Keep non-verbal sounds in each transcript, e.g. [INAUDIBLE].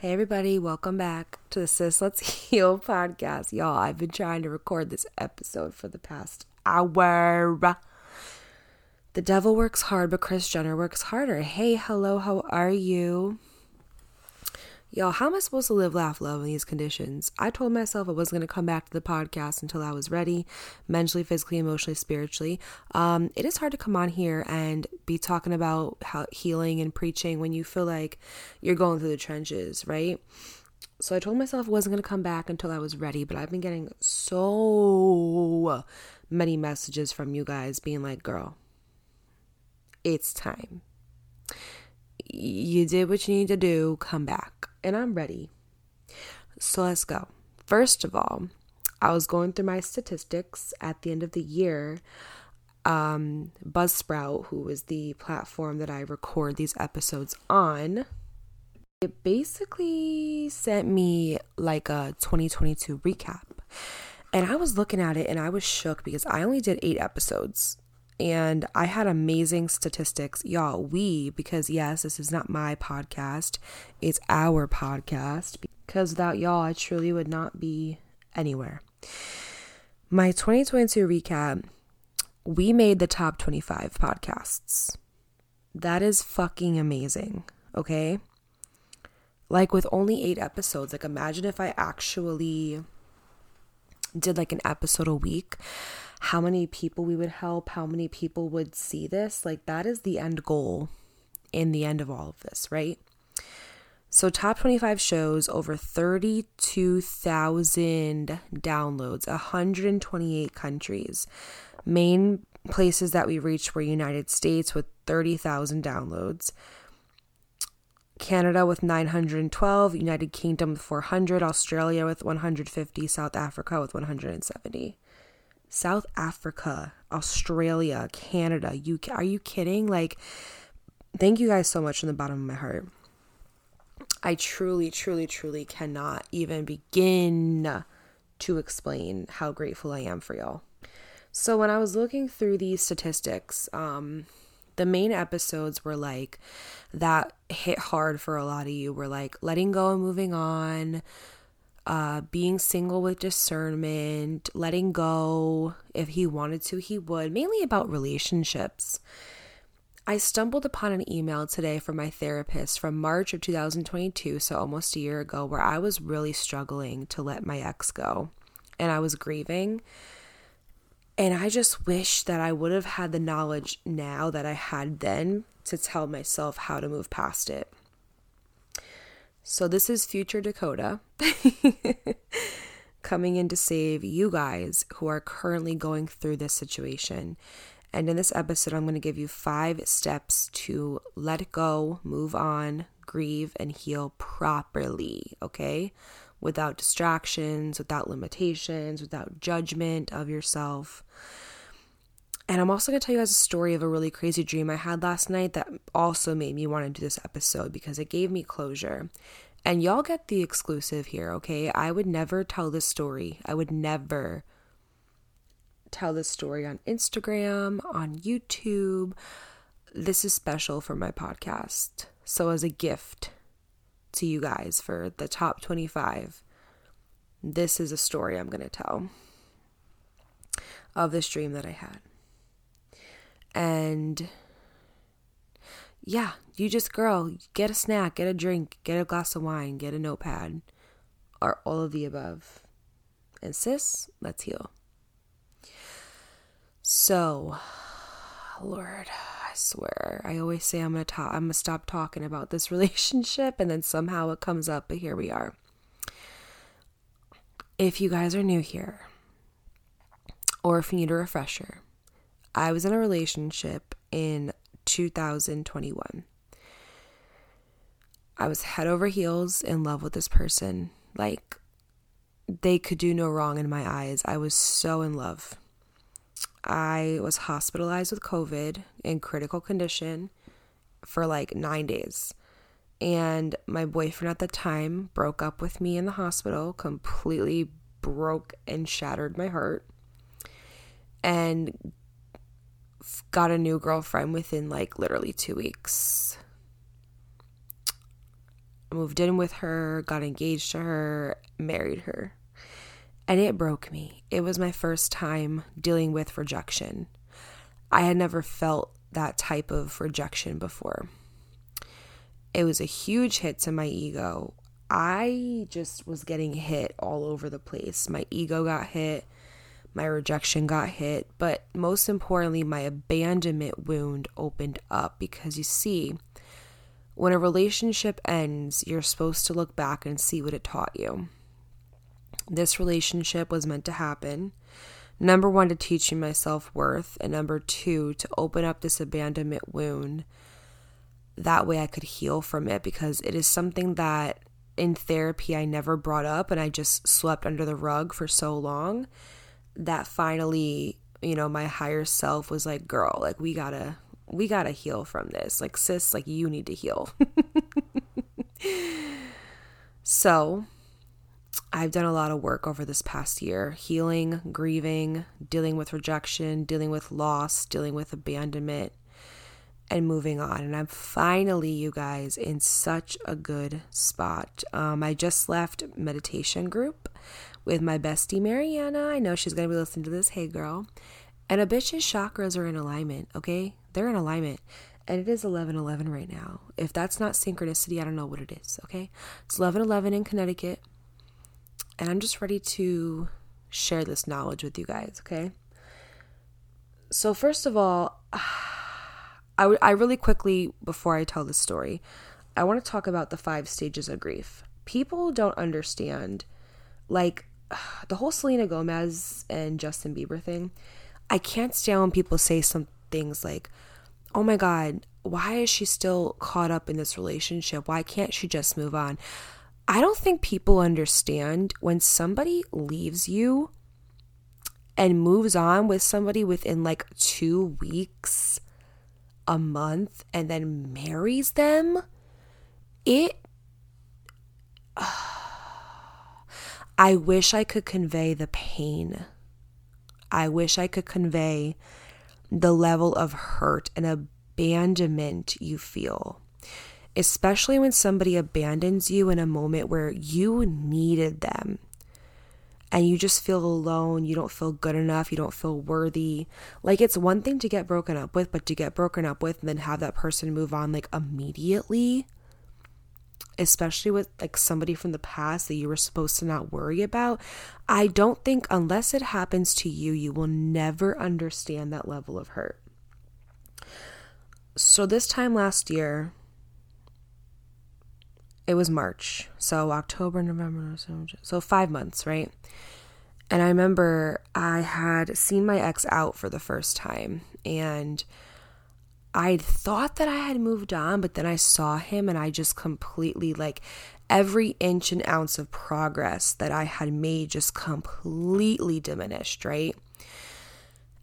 Hey, everybody, welcome back to the Sis Let's [LAUGHS] Heal podcast. Y'all, I've been trying to record this episode for the past hour. The devil works hard, but Kris Jenner works harder. Hey, hello, how are you? Y'all, how am I supposed to live, laugh, love in these conditions? I told myself I wasn't going to come back to the podcast until I was ready, mentally, physically, emotionally, spiritually. Um, it is hard to come on here and be talking about how healing and preaching when you feel like you're going through the trenches, right? So I told myself I wasn't going to come back until I was ready, but I've been getting so many messages from you guys being like, girl, it's time. You did what you need to do, come back and I'm ready. So let's go. First of all, I was going through my statistics at the end of the year. Um, Buzzsprout, who is the platform that I record these episodes on, it basically sent me like a 2022 recap. And I was looking at it and I was shook because I only did eight episodes and I had amazing statistics. Y'all, we, because yes, this is not my podcast, it's our podcast. Because without y'all, I truly would not be anywhere. My 2022 recap we made the top 25 podcasts. That is fucking amazing, okay? Like with only eight episodes, like imagine if I actually did like an episode a week how many people we would help, how many people would see this. Like, that is the end goal in the end of all of this, right? So, top 25 shows, over 32,000 downloads, 128 countries. Main places that we reached were United States with 30,000 downloads, Canada with 912, United Kingdom with 400, Australia with 150, South Africa with 170. South Africa, Australia, Canada, UK. Are you kidding? Like, thank you guys so much from the bottom of my heart. I truly, truly, truly cannot even begin to explain how grateful I am for y'all. So, when I was looking through these statistics, um, the main episodes were like that hit hard for a lot of you were like letting go and moving on, uh, being single with discernment, letting go. If he wanted to, he would, mainly about relationships. I stumbled upon an email today from my therapist from March of 2022, so almost a year ago, where I was really struggling to let my ex go and I was grieving. And I just wish that I would have had the knowledge now that I had then to tell myself how to move past it. So, this is future Dakota [LAUGHS] coming in to save you guys who are currently going through this situation. And in this episode, I'm going to give you five steps to let go, move on, grieve, and heal properly, okay? Without distractions, without limitations, without judgment of yourself. And I'm also going to tell you guys a story of a really crazy dream I had last night that also made me want to do this episode because it gave me closure. And y'all get the exclusive here, okay? I would never tell this story. I would never tell this story on Instagram, on YouTube. This is special for my podcast. So, as a gift to you guys for the top 25, this is a story I'm going to tell of this dream that I had. And yeah, you just, girl, get a snack, get a drink, get a glass of wine, get a notepad, or all of the above. And sis, let's heal. So, Lord, I swear, I always say I'm gonna talk, I'm gonna stop talking about this [LAUGHS] relationship, and then somehow it comes up, but here we are. If you guys are new here, or if you need a refresher, I was in a relationship in 2021. I was head over heels in love with this person. Like, they could do no wrong in my eyes. I was so in love. I was hospitalized with COVID in critical condition for like nine days. And my boyfriend at the time broke up with me in the hospital, completely broke and shattered my heart. And got a new girlfriend within like literally two weeks. moved in with her, got engaged to her, married her. And it broke me. It was my first time dealing with rejection. I had never felt that type of rejection before. It was a huge hit to my ego. I just was getting hit all over the place. My ego got hit, my rejection got hit, but most importantly, my abandonment wound opened up because you see, when a relationship ends, you're supposed to look back and see what it taught you. This relationship was meant to happen. Number one, to teach me my self worth, and number two, to open up this abandonment wound. That way I could heal from it because it is something that in therapy I never brought up and I just swept under the rug for so long that finally, you know, my higher self was like, girl, like we gotta we gotta heal from this. Like sis, like you need to heal. [LAUGHS] so I've done a lot of work over this past year healing, grieving, dealing with rejection, dealing with loss, dealing with abandonment, and moving on. And I'm finally, you guys, in such a good spot. Um, I just left meditation group with my bestie Mariana. I know she's going to be listening to this. Hey, girl. And a bitch's chakras are in alignment, okay? They're in alignment. And it is 11 11 right now. If that's not synchronicity, I don't know what it is, okay? It's 11 11 in Connecticut. And I'm just ready to share this knowledge with you guys, okay? So, first of all, [SIGHS] I, w- I really quickly, before I tell the story, I want to talk about the five stages of grief. People don't understand, like, the whole Selena Gomez and Justin Bieber thing. I can't stand when people say some things like, oh my God, why is she still caught up in this relationship? Why can't she just move on? I don't think people understand when somebody leaves you and moves on with somebody within like two weeks a month and then marries them, it. I wish I could convey the pain. I wish I could convey the level of hurt and abandonment you feel, especially when somebody abandons you in a moment where you needed them and you just feel alone, you don't feel good enough, you don't feel worthy. Like it's one thing to get broken up with, but to get broken up with and then have that person move on like immediately, especially with like somebody from the past that you were supposed to not worry about, I don't think unless it happens to you, you will never understand that level of hurt. So this time last year, it was March. So October, November, so five months, right? And I remember I had seen my ex out for the first time and I thought that I had moved on, but then I saw him and I just completely like every inch and ounce of progress that I had made just completely diminished, right?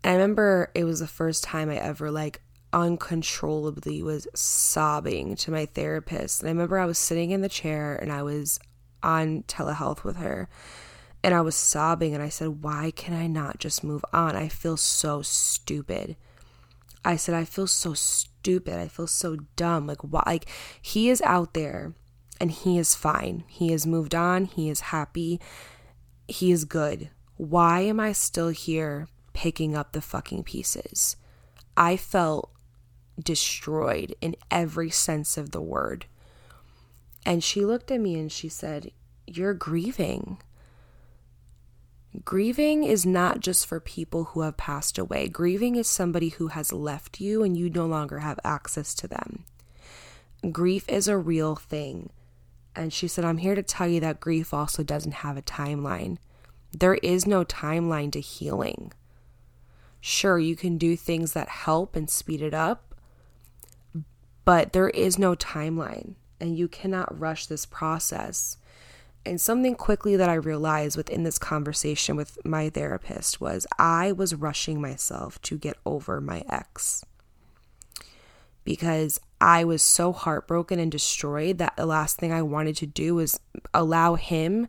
And I remember it was the first time I ever like uncontrollably was sobbing to my therapist. And I remember I was sitting in the chair and I was on telehealth with her and I was sobbing and I said, Why can I not just move on? I feel so stupid. I said, I feel so stupid. I feel so dumb. Like, why? Like, he is out there and he is fine. He has moved on. He is happy. He is good. Why am I still here picking up the fucking pieces? I felt destroyed in every sense of the word. And she looked at me and she said, You're grieving. Grieving is not just for people who have passed away. Grieving is somebody who has left you and you no longer have access to them. Grief is a real thing. And she said, I'm here to tell you that grief also doesn't have a timeline. There is no timeline to healing. Sure, you can do things that help and speed it up, but there is no timeline and you cannot rush this process. And something quickly that I realized within this conversation with my therapist was I was rushing myself to get over my ex because I was so heartbroken and destroyed that the last thing I wanted to do was allow him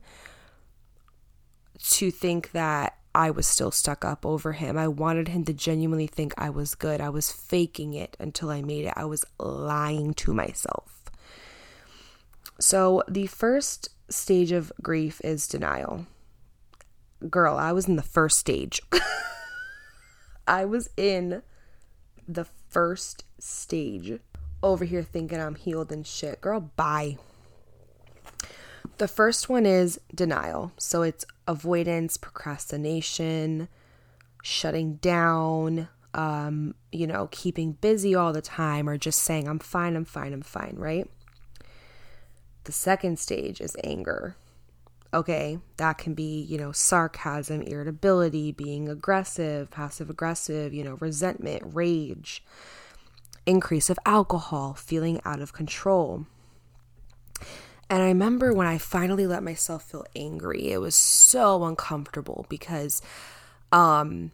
to think that I was still stuck up over him. I wanted him to genuinely think I was good. I was faking it until I made it. I was lying to myself. So, the first stage of grief is denial. Girl, I was in the first stage. [LAUGHS] I was in the first stage over here thinking I'm healed and shit. Girl, bye. The first one is denial. So it's avoidance, procrastination, shutting down, um, you know, keeping busy all the time, or just saying, I'm fine, I'm fine, I'm fine, right? The second stage is anger. Okay, that can be, you know, sarcasm, irritability, being aggressive, passive aggressive, you know, resentment, rage, increase of alcohol, feeling out of control. And I remember when I finally let myself feel angry, it was so uncomfortable because um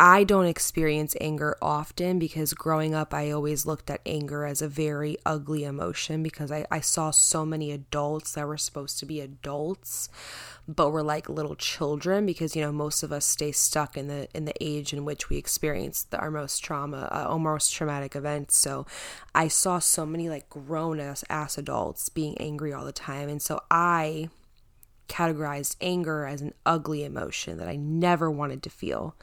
I don't experience anger often because growing up, I always looked at anger as a very ugly emotion because I, I saw so many adults that were supposed to be adults but were like little children because you know most of us stay stuck in the in the age in which we experience the, our most trauma uh, our most traumatic events. So i saw so many like grown ass ass adults being angry all the time. And so i categorized anger as an ugly emotion that i never wanted to feel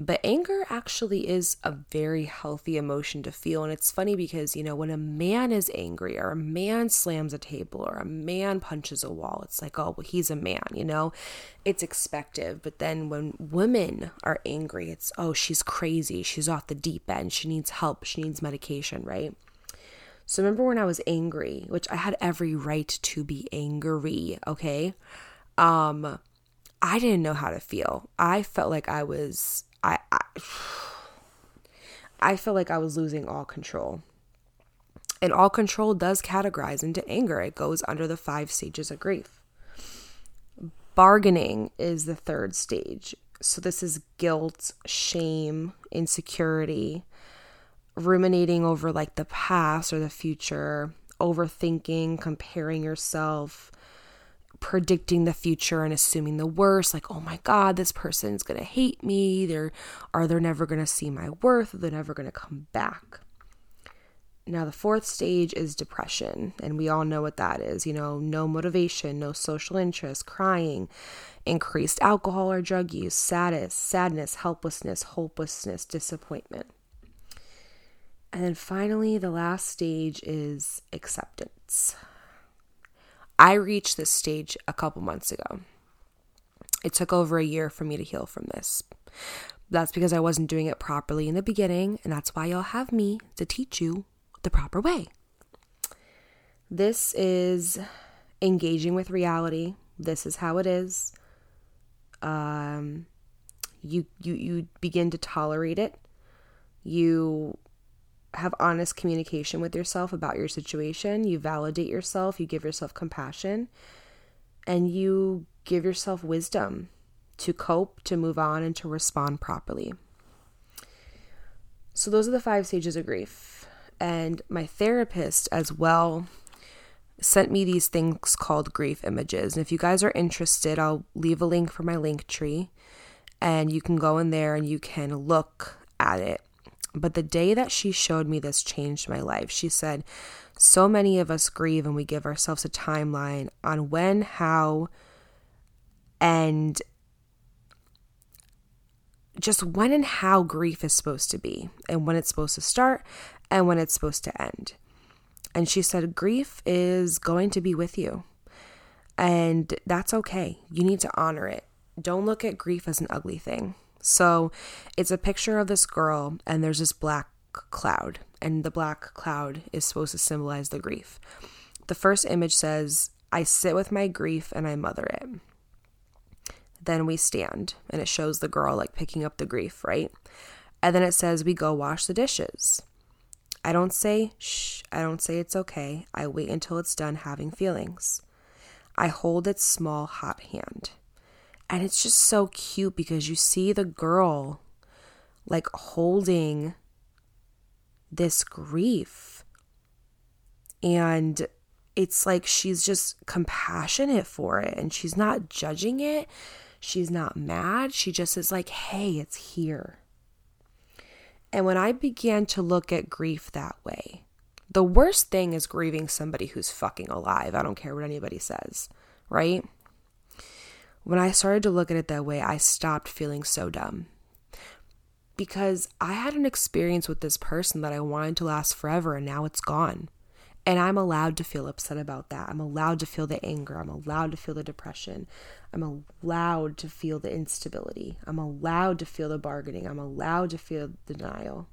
but anger actually is a very healthy emotion to feel. And it's funny because, you know, when a man is angry or a man slams a table or a man punches a wall, it's like, oh, well, he's a man, you know? It's expected. But then when women are angry, it's, oh, she's crazy. She's off the deep end. She needs help. She needs medication, right? So remember when I was angry, which I had every right to be angry, okay? Um, I didn't know how to feel. I felt like I was I, I [SIGHS] I felt like I was losing all control. And all control does categorize into anger. It goes under the five stages of grief. Bargaining is the third stage. So this is guilt, shame, insecurity, ruminating over like the past or the future, overthinking, comparing yourself, predicting the future and assuming the worst like oh my god this person's going to hate me. They're are they never going to see my worth? They're never going to come back. Now the fourth stage is depression and we all know what that is you know no motivation no social interest crying increased alcohol or drug use sadness sadness helplessness hopelessness disappointment. And then finally the last stage is acceptance I reached this stage a couple months ago. It took over a year for me to heal from this. That's because I wasn't doing it properly in the beginning, and that's why you'll have me to teach you the proper way. This is engaging with reality. This is how it is. Um, you you you begin to tolerate it. You have honest communication with yourself about your situation. You validate yourself, you give yourself compassion, and you give yourself wisdom to cope, to move on, and to respond properly. So, those are the five stages of grief. And my therapist, as well, sent me these things called grief images. And if you guys are interested, I'll leave a link for my link tree and you can go in there and you can look at it but the day that she showed me this changed my life. She said, So many of us grieve and we give ourselves a timeline on when, how, and just when and how grief is supposed to be, and when it's supposed to start, and when it's supposed to end. And she said, Grief is going to be with you. And that's okay. You need to honor it. Don't look at grief as an ugly thing. So it's a picture of this girl, and there's this black cloud, and the black cloud is supposed to symbolize the grief. The first image says, I sit with my grief and I mother it. Then we stand, and it shows the girl like picking up the grief, right? And then it says, We go wash the dishes. I don't say shh, I don't say it's okay. I wait until it's done having feelings. I hold its small, hot hand. And it's just so cute because you see the girl like holding this grief. And it's like she's just compassionate for it and she's not judging it. She's not mad. She just is like, hey, it's here. And when I began to look at grief that way, The worst thing is grieving somebody who's fucking alive. I don't care what anybody says, right? When I started to look at it that way, I stopped feeling so dumb. Because I had an experience with this person that I wanted to last forever and now it's gone. And I'm allowed to feel upset about that. I'm allowed to feel the anger. I'm allowed to feel the depression. I'm allowed to feel the instability. I'm allowed to feel the bargaining. I'm allowed to feel the denial.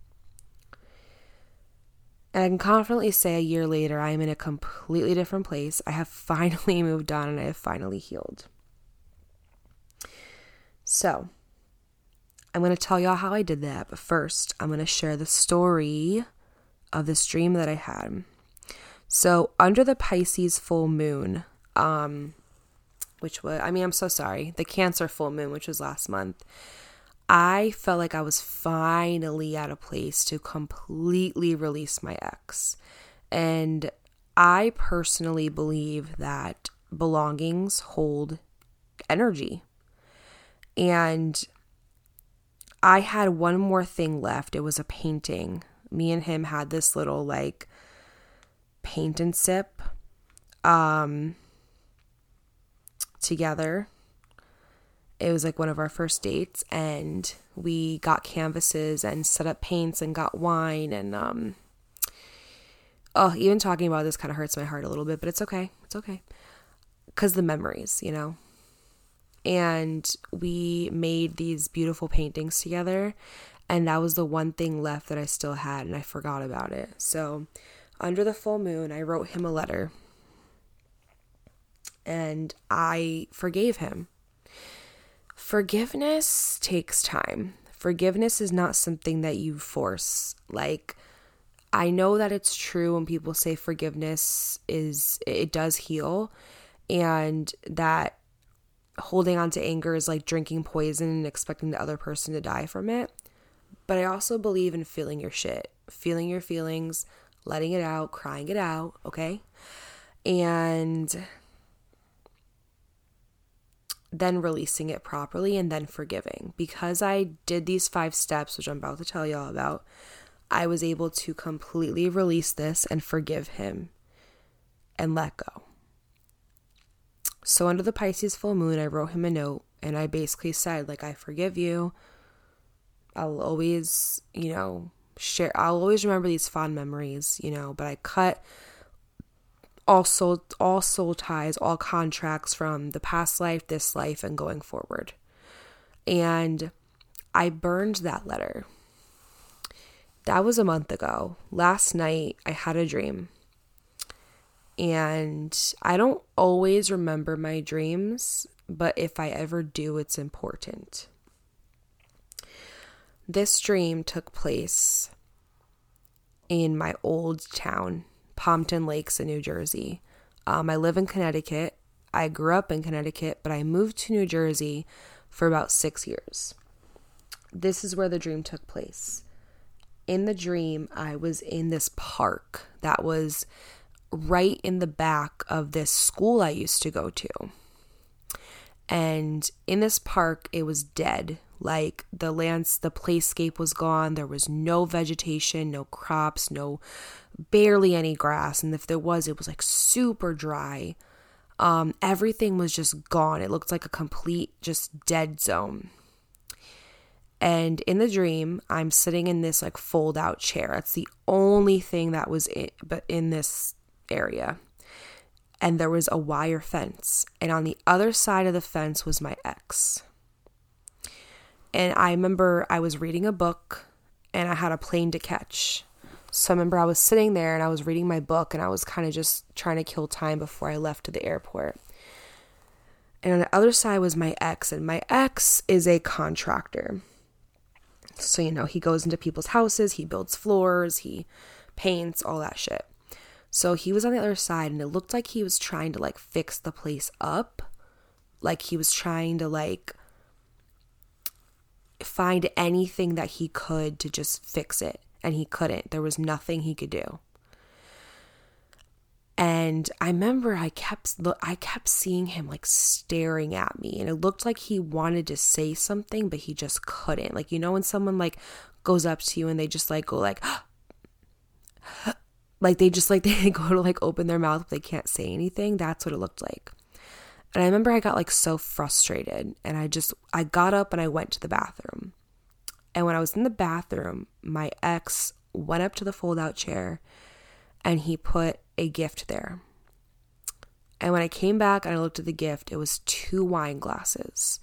And I can confidently say a year later, I am in a completely different place. I have [LAUGHS] finally moved on and I have finally healed. So, I'm going to tell y'all how I did that, but first, I'm going to share the story of this dream that I had. So, under the Pisces full moon, um, which was, I mean, I'm so sorry, the Cancer full moon, which was last month, I felt like I was finally at a place to completely release my ex. And I personally believe that belongings hold energy. And I had one more thing left. It was a painting. Me and him had this little like paint and sip um together it was like one of our first dates and we got canvases and set up paints and got wine and um oh even talking about this kind of hurts my heart a little bit but it's okay it's okay because the memories you know and we made these beautiful paintings together and that was the one thing left that i still had and i forgot about it so under the full moon i wrote him a letter and i forgave him Forgiveness takes time. Forgiveness is not something that you force. Like, I know that it's true when people say forgiveness is, it does heal, and that holding on to anger is like drinking poison and expecting the other person to die from it. But I also believe in feeling your shit, feeling your feelings, letting it out, crying it out, okay? And then releasing it properly and then forgiving. Because I did these five steps, which I'm about to tell y'all about, I was able to completely release this and forgive him and let go. So, under the Pisces full moon, I wrote him a note and I basically said, like, I forgive you. I'll always, you know, share, I'll always remember these fond memories, you know, but I cut all soul all soul ties, all contracts from the past life, this life, and going forward. And I burned that letter. That was a month ago. Last night I had a dream. And I don't always remember my dreams, but if I ever do, it's important. This dream took place in my old town Pompton Lakes in New Jersey. Um, I live in Connecticut. I grew up in Connecticut, but I moved to New Jersey for about six years. This is where the dream took place. In the dream, I was in this park that was right in the back of this school I used to go to. And in this park, it was dead. Like the lands, the playscape was gone. There was no vegetation, no crops, no barely any grass. And if there was, it was like super dry. Um, everything was just gone. It looked like a complete, just dead zone. And in the dream, I'm sitting in this like fold out chair. That's the only thing that was in, but in this area. And there was a wire fence. And on the other side of the fence was my ex. And I remember I was reading a book and I had a plane to catch. So I remember I was sitting there and I was reading my book and I was kind of just trying to kill time before I left to the airport. And on the other side was my ex, and my ex is a contractor. So, you know, he goes into people's houses, he builds floors, he paints, all that shit. So he was on the other side and it looked like he was trying to like fix the place up. Like he was trying to like find anything that he could to just fix it and he couldn't. There was nothing he could do. And I remember I kept I kept seeing him like staring at me and it looked like he wanted to say something but he just couldn't. Like you know when someone like goes up to you and they just like go like [GASPS] [GASPS] [GASPS] like they just like [LAUGHS] they go to like open their mouth but they can't say anything. That's what it looked like. And I remember I got like so frustrated and I just I got up and I went to the bathroom. And when I was in the bathroom, my ex went up to the fold out chair and he put a gift there. And when I came back and I looked at the gift, it was two wine glasses.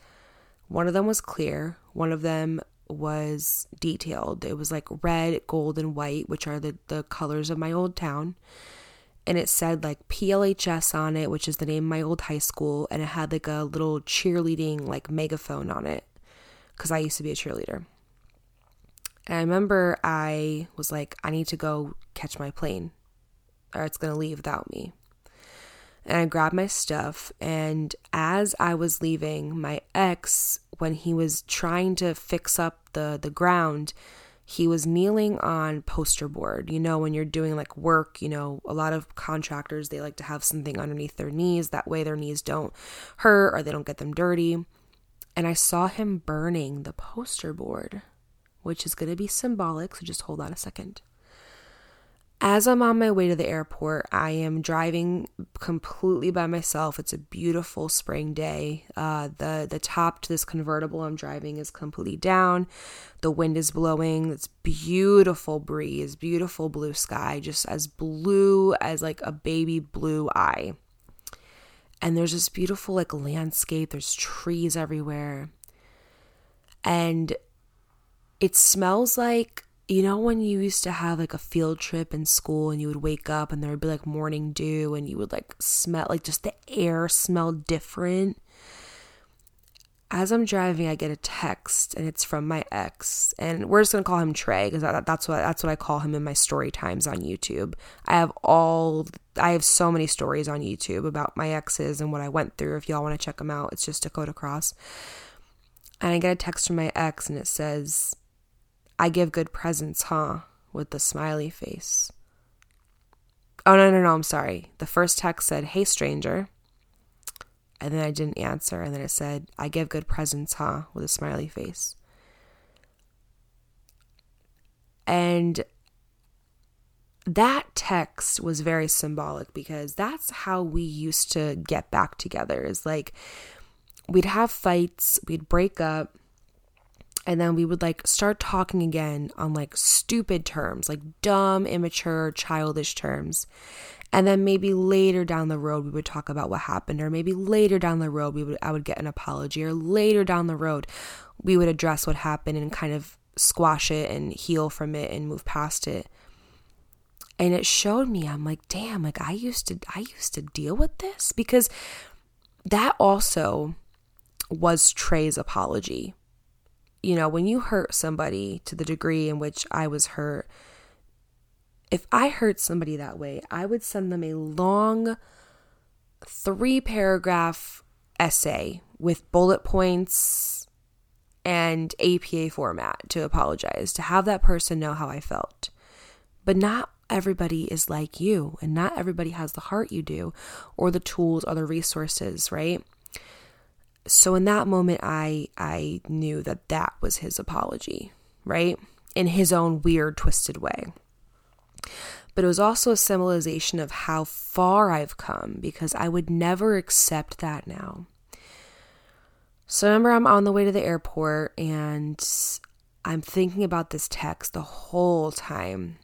One of them was clear, one of them was detailed. It was like red, gold, and white, which are the, the colors of my old town. And it said like PLHS on it, which is the name of my old high school. And it had like a little cheerleading like megaphone on it because I used to be a cheerleader. And I remember I was like, I need to go catch my plane or it's going to leave without me. And I grabbed my stuff. And as I was leaving, my ex, when he was trying to fix up the, the ground, he was kneeling on poster board. You know, when you're doing like work, you know, a lot of contractors, they like to have something underneath their knees. That way their knees don't hurt or they don't get them dirty. And I saw him burning the poster board which is going to be symbolic. So just hold on a second. As I'm on my way to the airport, I am driving completely by myself. It's a beautiful spring day. Uh, the the top to this convertible I'm driving is completely down. The wind is blowing. It's beautiful breeze, beautiful blue sky, just as blue as like a baby blue eye. And there's this beautiful like landscape. There's trees everywhere, and it smells like you know when you used to have like a field trip in school and you would wake up and there would be like morning dew and you would like smell like just the air smelled different? As i'm driving i get a text and it's from my ex and we're just going to call him trey because that, that's what that's what i call him in my story times on youtube. I have all i have so many stories on youtube about my exes and what i went through if y'all want to check them out. It's just dakota cross and i get a text from my ex and it says I give good presents, huh? With the smiley face. Oh, no, no, no, I'm sorry. The first text said, Hey, stranger. And then I didn't answer. And then it said, I give good presents, huh? With a smiley face. And that text was very symbolic because that's how we used to get back together is like we'd have fights, we'd break up, and then we would like start talking again on like stupid terms, like dumb, immature, childish terms. And then maybe later down the road we would talk about what happened or maybe later down the road we would I would get an apology or later down the road we would address what happened and kind of squash it and heal from it and move past it. And it showed me I'm like, "Damn, like I used to I used to deal with this because that also was Trey's apology you know, when you hurt somebody to the degree in which I was hurt, if I hurt somebody that way, I would send them a long three paragraph essay with bullet points and APA format to apologize, to have that person know how I felt. But not everybody is like you, and not everybody has the heart you do, or the tools or the resources, right? So in that moment i i knew that that was his apology right? In his own weird twisted way. But it was also a symbolization of how far i've come because i would never accept that now. So remember i'm on the way to the airport and i'm thinking about this text the whole time.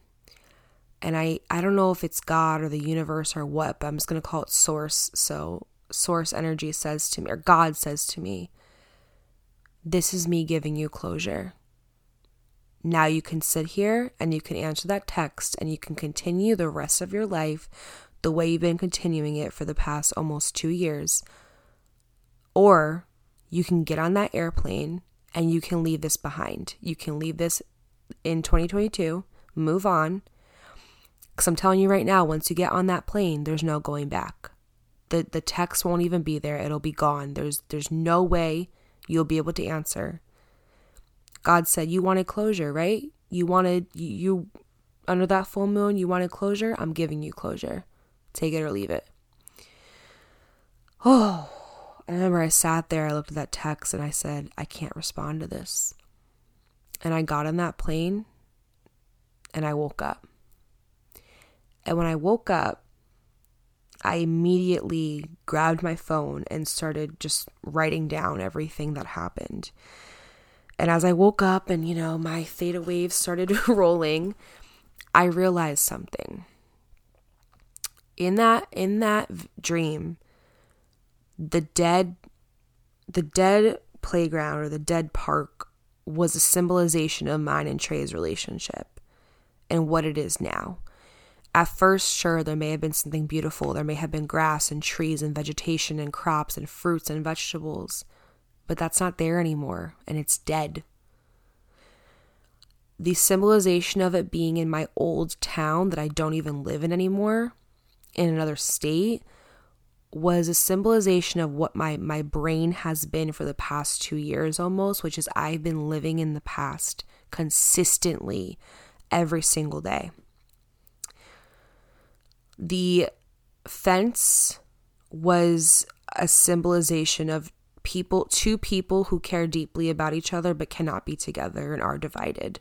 And i i don't know if it's god or the universe or what but i'm just going to call it source. So source energy says to me, or God says to me, This is me giving you closure. Now you can sit here and you can answer that text and you can continue the rest of your life the way you've been continuing it for the past almost two years. Or you can get on that airplane and you can leave this behind. You can leave this in 2022, move on. Because I'm telling you right now, once you get on that plane, there's no going back the the text won't even be there. It'll be gone. There's there's no way you'll be able to answer. God said you wanted closure right? You wanted you, under that full moon you wanted closure? I'm giving you closure. Take it or leave it. Oh i remember i sat there i looked at that text and i said i can't respond to this. And i got on that plane and i woke up. And when I woke up, I immediately grabbed my phone and started just writing down everything that happened. And as I woke up and, you know, my theta waves started [LAUGHS] rolling, I realized something. In that in that dream, the dead the dead playground or the dead park was a symbolization of mine and Trey's relationship and what it is now. At first, sure, there may have been something beautiful. There may have been grass and trees and vegetation and crops and fruits and vegetables, but that's not there anymore and it's dead. The symbolization of it being in my old town that I don't even live in anymore, in another state, was a symbolization of what my my brain has been for the past 2 years almost, which is I've been living in the past consistently every single day. The fence was a symbolization of people two people who care deeply about each other but cannot be together and are divided.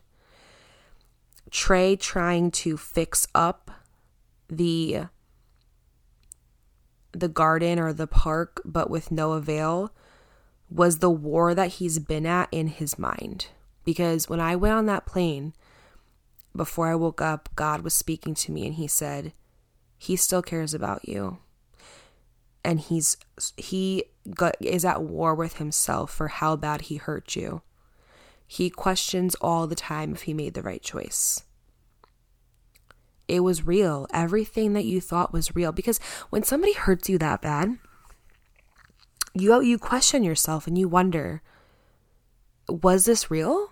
Trey trying to fix up the the garden or the park, but with no avail, was the war that he's been at in his mind. Because when I went on that plane, before I woke up, God was speaking to me and he said, He still cares about you. And he's he got, is at war with himself for how bad he hurt you. He questions all the time if he made the right choice it was real. Everything that you thought was real. Because when somebody hurts you that bad, you you question yourself and you wonder, was this real?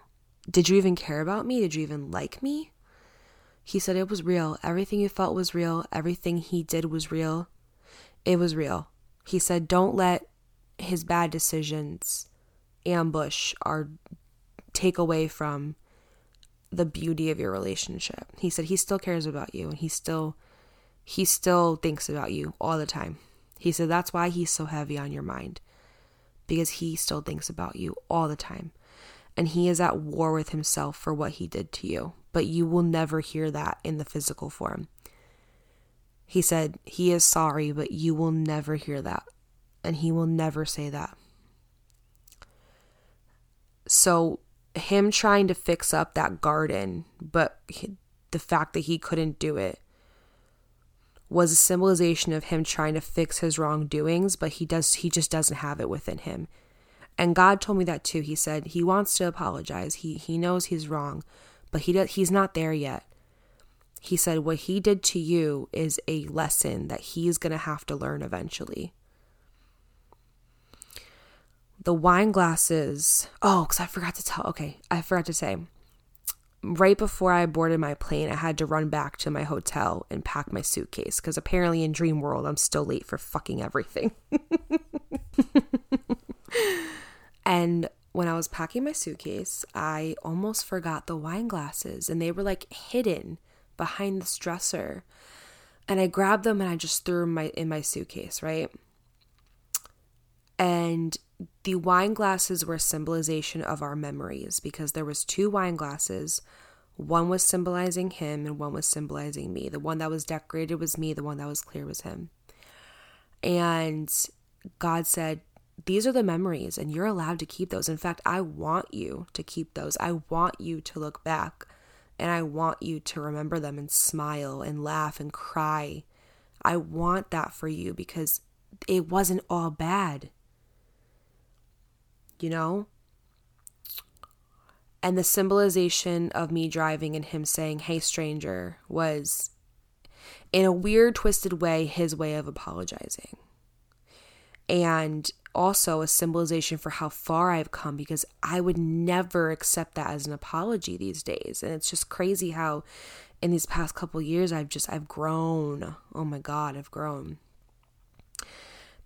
Did you even care about me? Did you even like me? He said it was real. Everything you felt was real. Everything he did was real. It was real. He said, don't let his bad decisions ambush or take away from the beauty of your relationship. He said he still cares about you and he still he still thinks about you all the time. He said that's why he's so heavy on your mind because he still thinks about you all the time. And he is at war with himself for what he did to you, but you will never hear that in the physical form. He said he is sorry, but you will never hear that. And he will never say that. So him trying to fix up that garden, but he, the fact that he couldn't do it was a symbolization of him trying to fix his wrongdoings, but he does he just doesn't have it within him. And God told me that too. He said he wants to apologize. He he knows he's wrong, but he does, he's not there yet. He said what he did to you is a lesson that he's going to have to learn eventually the wine glasses. Oh, because I forgot to tell. Okay, I forgot to say. Right before I boarded my plane, I had to run back to my hotel and pack my suitcase because apparently in Dream World, I'm still late for fucking everything. [LAUGHS] and when I was packing my suitcase, I almost forgot the wine glasses and they were like hidden behind this dresser. And I grabbed them and I just threw them my, in my suitcase, right? And the wine glasses were a symbolization of our memories because there was two wine glasses one was symbolizing him and one was symbolizing me the one that was decorated was me the one that was clear was him and god said these are the memories and you're allowed to keep those in fact i want you to keep those i want you to look back and i want you to remember them and smile and laugh and cry i want that for you because it wasn't all bad you know? And the symbolization of me driving and him saying, Hey, stranger, was in a weird, twisted way his way of apologizing. And also a symbolization for how far I've come because I would never accept that as an apology these days. And it's just crazy how in these past couple years I've just I've grown. Oh my god, I've grown.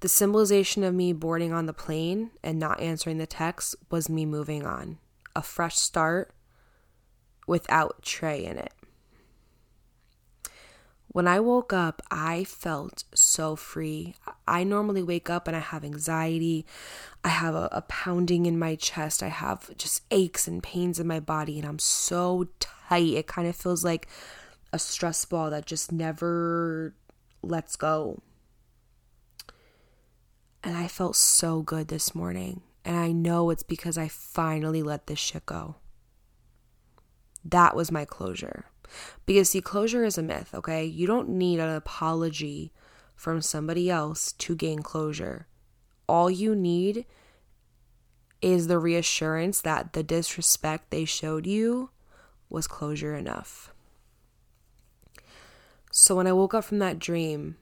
The symbolization of me boarding on the plane and not answering the text was me moving on. A fresh start without Trey in it. When I woke up, I felt so free. I normally wake up and I have anxiety. I have a, a, pounding in my chest. I have just aches and pains in my body, and I'm so tight. It kind of feels like a stress ball that just never lets go. And I felt so good this morning. And I know it's because I finally let this shit go. That was my closure. Because, see, closure is a myth, okay? You don't need an apology from somebody else to gain closure. All you need is the reassurance that the disrespect they showed you was closure enough. So when I woke up from that dream,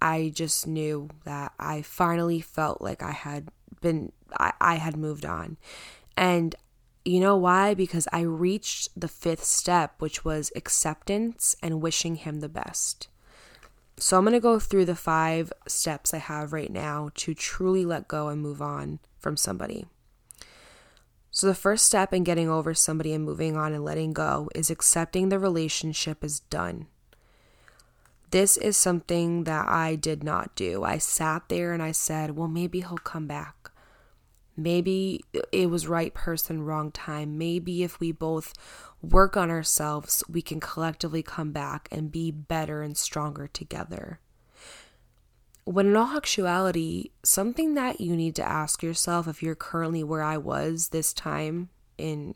I just knew that I finally felt like I had been, I, I had moved on. And you know why? Because I reached the fifth step, which was acceptance and wishing him the best. So I'm going to go through the five steps I have right now to truly let go and move on from somebody. So, the first step in getting over somebody and moving on and letting go is accepting the relationship is done. This is something that I did not do. I sat there and I said, well, maybe he'll come back. Maybe it was right person, wrong time. Maybe if we both work on ourselves, we can collectively come back and be better and stronger together. When in all actuality, something that you need to ask yourself if you're currently where I was this time in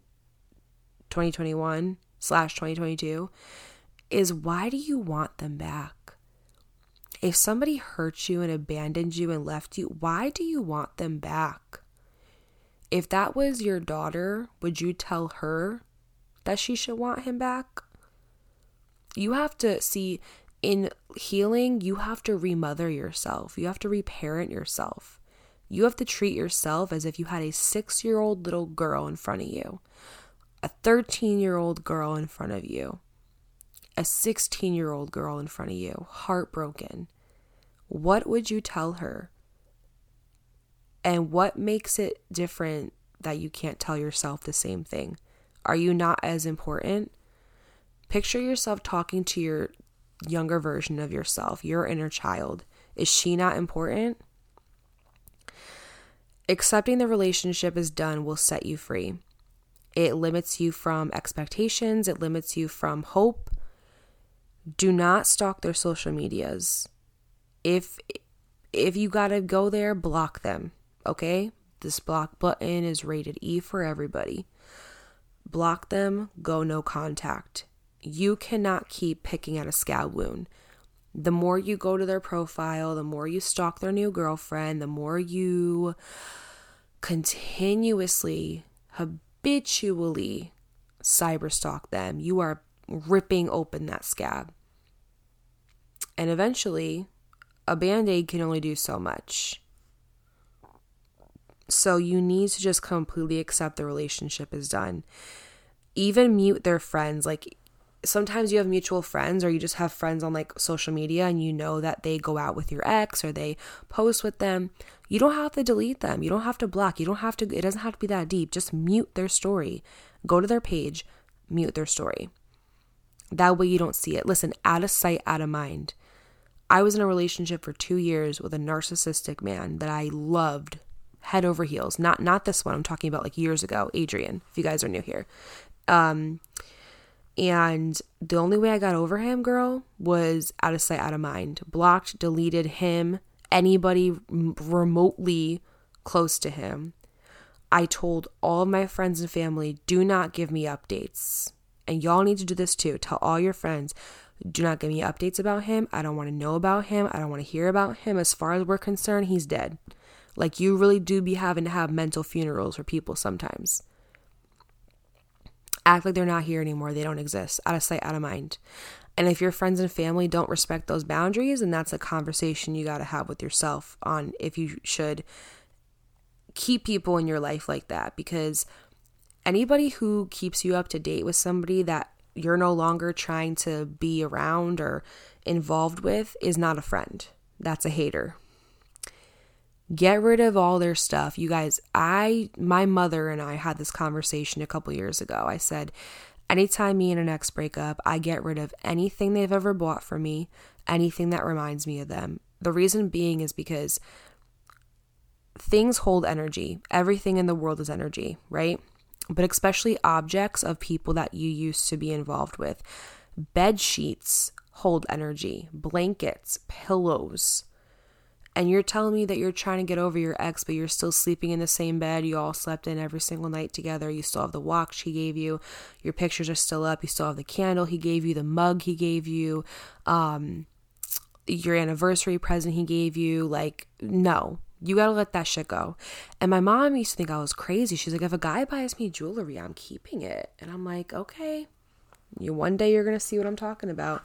2021 slash 2022 is why do you want them back? If somebody hurt you and abandoned you and left you, why do you want them back? If that was your daughter, would you tell her that she should want him back? You have to see in healing, you have to remother yourself. You have to reparent yourself. You have to treat yourself as if you had a six year old little girl in front of you, a 13 year old girl in front of you, a 16 year old girl in front of you, heartbroken. What would you tell her? And what makes it different that you can't tell yourself the same thing? Are you not as important? Picture yourself talking to your younger version of yourself, your inner child. Is she not important? Accepting the relationship is done will set you free. It limits you from expectations, it limits you from hope. Do not stalk their social medias. If if you got to go there, block them, okay? This block button is rated E for everybody. Block them, go no contact you cannot keep picking at a scab wound. The more you go to their profile, the more you stalk their new girlfriend, the more you continuously, habitually cyber stalk them, you are ripping open that scab. And eventually, a band aid can only do so much. So you need to just completely accept the relationship is done. Even mute their friends. Like, sometimes you have mutual friends or you just have friends on like social media and you know that they go out with your ex or they post with them. You don't have to delete them. You don't have to block. You don't have to it doesn't have to be that deep. Just mute their story. Go to their page mute their story. That way you don't see it. Listen out of sight out of mind. I was in a relationship for 2 years with a narcissistic man that i loved head over heels not not this one i'm talking about like years ago adrian if you guys are new here um and the only way I got over him, girl, was out of sight, out of mind. Blocked, deleted him, anybody remotely close to him. I told all of my friends and family, do not give me updates. And y'all need to do this too. Tell all your friends, do not give me updates about him. I don't want to know about him. I don't want to hear about him. As far as we're concerned, he's dead. Like, you really do be having to have mental funerals for people sometimes act like they're not here anymore. They don't exist. Out of sight, out of mind. And if your friends and family don't respect those boundaries, then that's a conversation you got to have with yourself on if you should keep people in your life like that. Because anybody who keeps you up to date with somebody that you're no longer trying to be around or involved with is not a friend. That's a hater. Get rid of all their stuff. You guys, I, my mother and I had this conversation a couple years ago. I said, anytime me and an ex break up, I get rid of anything they've ever bought for me, anything that reminds me of them. The reason being is because things hold energy. Everything in the world is energy, right? But especially objects of people that you used to be involved with. Bed sheets hold energy, blankets, pillows. And you're telling me that you're trying to get over your ex, but you're still sleeping in the same bed. You all slept in every single night together. You still have the watch he gave you. Your pictures are still up. You still have the candle he gave you, the mug he gave you, um, your anniversary present he gave you. Like, no, you gotta let that shit go. And my mom used to think I was crazy. She's like, if a guy buys me jewelry, I'm keeping it. And I'm like, okay, you one day you're gonna see what I'm talking about.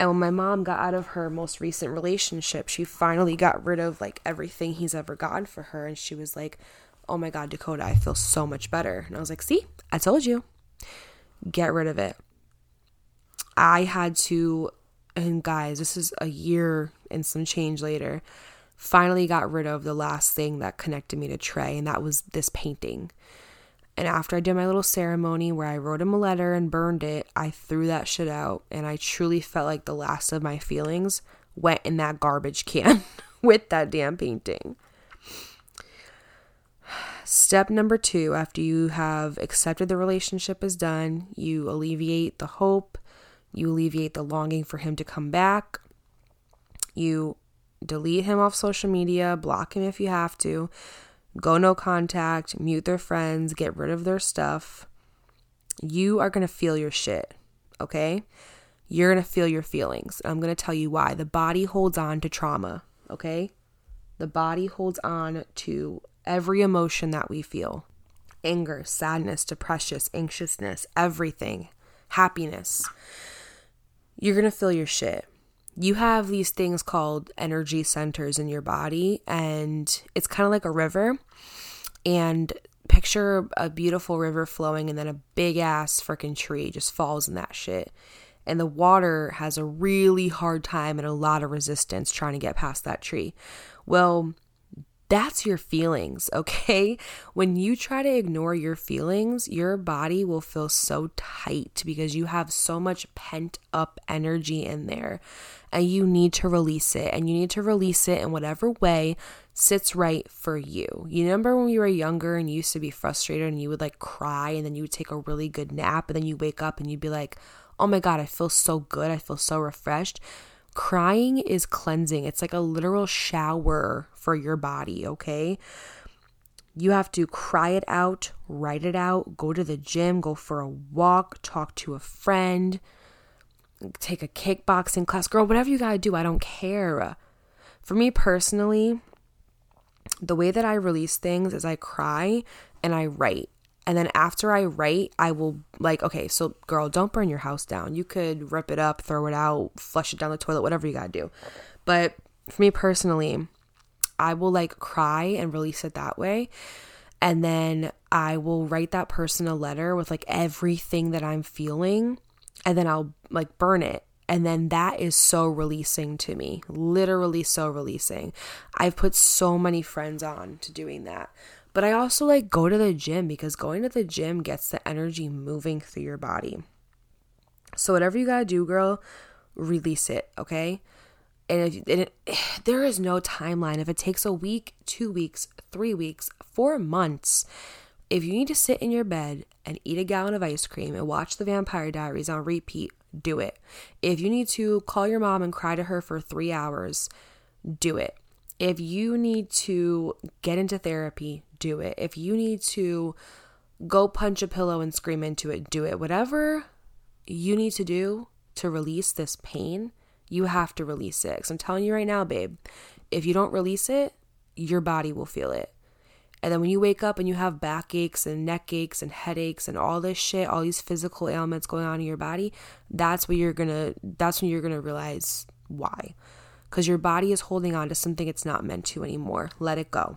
And when my mom got out of her most recent relationship, she finally got rid of like everything he's ever gotten for her. And she was like, Oh my God, Dakota, I feel so much better. And I was like, See, I told you, get rid of it. I had to, and guys, this is a year and some change later, finally got rid of the last thing that connected me to Trey, and that was this painting. And after I did my little ceremony where I wrote him a letter and burned it, I threw that shit out. And I truly felt like the last of my feelings went in that garbage can [LAUGHS] with that damn painting. Step number two after you have accepted the relationship is done, you alleviate the hope, you alleviate the longing for him to come back, you delete him off social media, block him if you have to, go no contact, mute their friends, get rid of their stuff. You are going to feel your shit, okay? You're going to feel your feelings. I'm going to tell you why. The body holds on to trauma, okay? The body holds on to every emotion that we feel anger, sadness, depression, anxiousness, everything, happiness. You're going to feel your shit you have these things called energy centers in your body, and it's kind of like a river. And picture a beautiful river flowing, and then a big ass freaking tree just falls in that shit. And the water has a really hard time and a lot of resistance trying to get past that tree. Well, that's your feelings, [LAUGHS] okay? When you try to ignore your feelings, your body will feel so tight because you have so much pent up energy in there and you need to release it and you need to release it in whatever way sits right for you. You remember when you were younger and you used to be frustrated and you would like cry and then you would take a really good nap and then you wake up and you'd be like, "Oh my god, I feel so good. I feel so refreshed." Crying is cleansing. It's like a literal shower for your body, okay? You have to cry it out, write it out, go to the gym, go for a walk, talk to a friend, take a kickboxing class. Girl, whatever you gotta do, I don't care. For me personally, the way that I release things is I cry and I write. And then after I write, I will like, okay, so girl, don't burn your house down. You could rip it up, throw it out, flush it down the toilet, whatever you gotta do. But for me personally, I will like cry and release it that way. And then I will write that person a letter with like everything that I'm feeling. And then I'll like burn it. And then that is so releasing to me, literally so releasing. I've put so many friends on to doing that. But I also like go to the gym because going to the gym gets the energy moving through your body. So whatever you gotta do, girl, release it, okay? And, if, and it, [SIGHS] there is no timeline. If it takes a week, two weeks, three weeks, four months, if you need to sit in your bed and eat a gallon of ice cream and watch the Vampire Diaries on repeat, do it. If you need to call your mom and cry to her for three hours, do it. If you need to get into therapy, do it. If you need to go punch a pillow and scream into it, do it. Whatever you need to do to release this pain, you have to release it. Because I'm telling you right now, babe, if you don't release it, your body will feel it. And then when you wake up and you have backaches and neck aches and headaches and all this shit, all these physical ailments going on in your body, that's when you're gonna that's when you're gonna realize why because your body is holding on to something it's not meant to anymore. Let it go.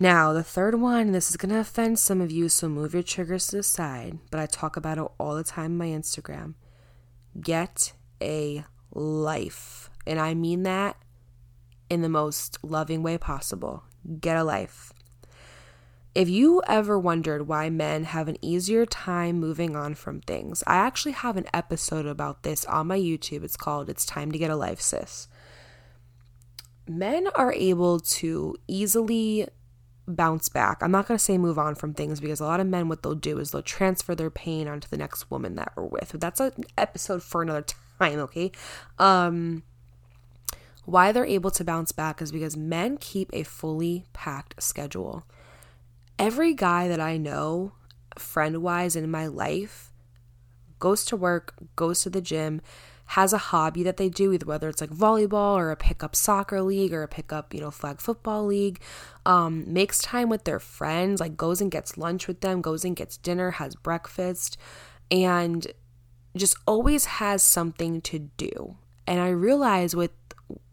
Now, the third one, this is going to offend some of you, so move your triggers to the side, but I talk about it all the time on my Instagram. Get a life. And I mean that in the most loving way possible. Get a life. If you ever wondered why men have an easier time moving on from things, I actually have an episode about this on my YouTube. It's called It's Time to Get a Life, Sis. Men are able to easily bounce back. I'm not going to say move on from things because a lot of men, what they'll do is they'll transfer their pain onto the next woman that we're with. But That's an episode for another time, okay? Um, why they're able to bounce back is because men keep a fully packed schedule. Every guy that I know, friend wise in my life, goes to work, goes to the gym, has a hobby that they do, either whether it's like volleyball or a pickup soccer league or a pickup, you know, flag football league, um, makes time with their friends, like goes and gets lunch with them, goes and gets dinner, has breakfast, and just always has something to do. And I realize with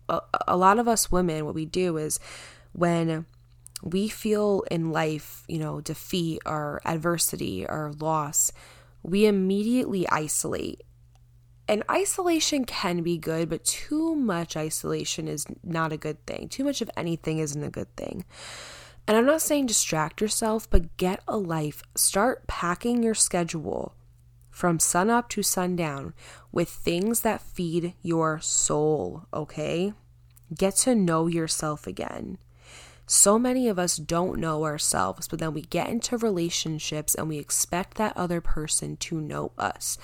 a, a lot of us women, what we do is when we feel in life, you know, defeat or adversity or loss, we immediately isolate and isolation can be good, but too much isolation is not a good thing. Too much of anything isn't a good thing. And I'm not saying distract yourself, but get a life. Start packing your schedule from sun up to sundown with things that feed your soul, okay? Get to know yourself again. So many of us don't know ourselves, but then we get into relationships and we expect that other person to know us.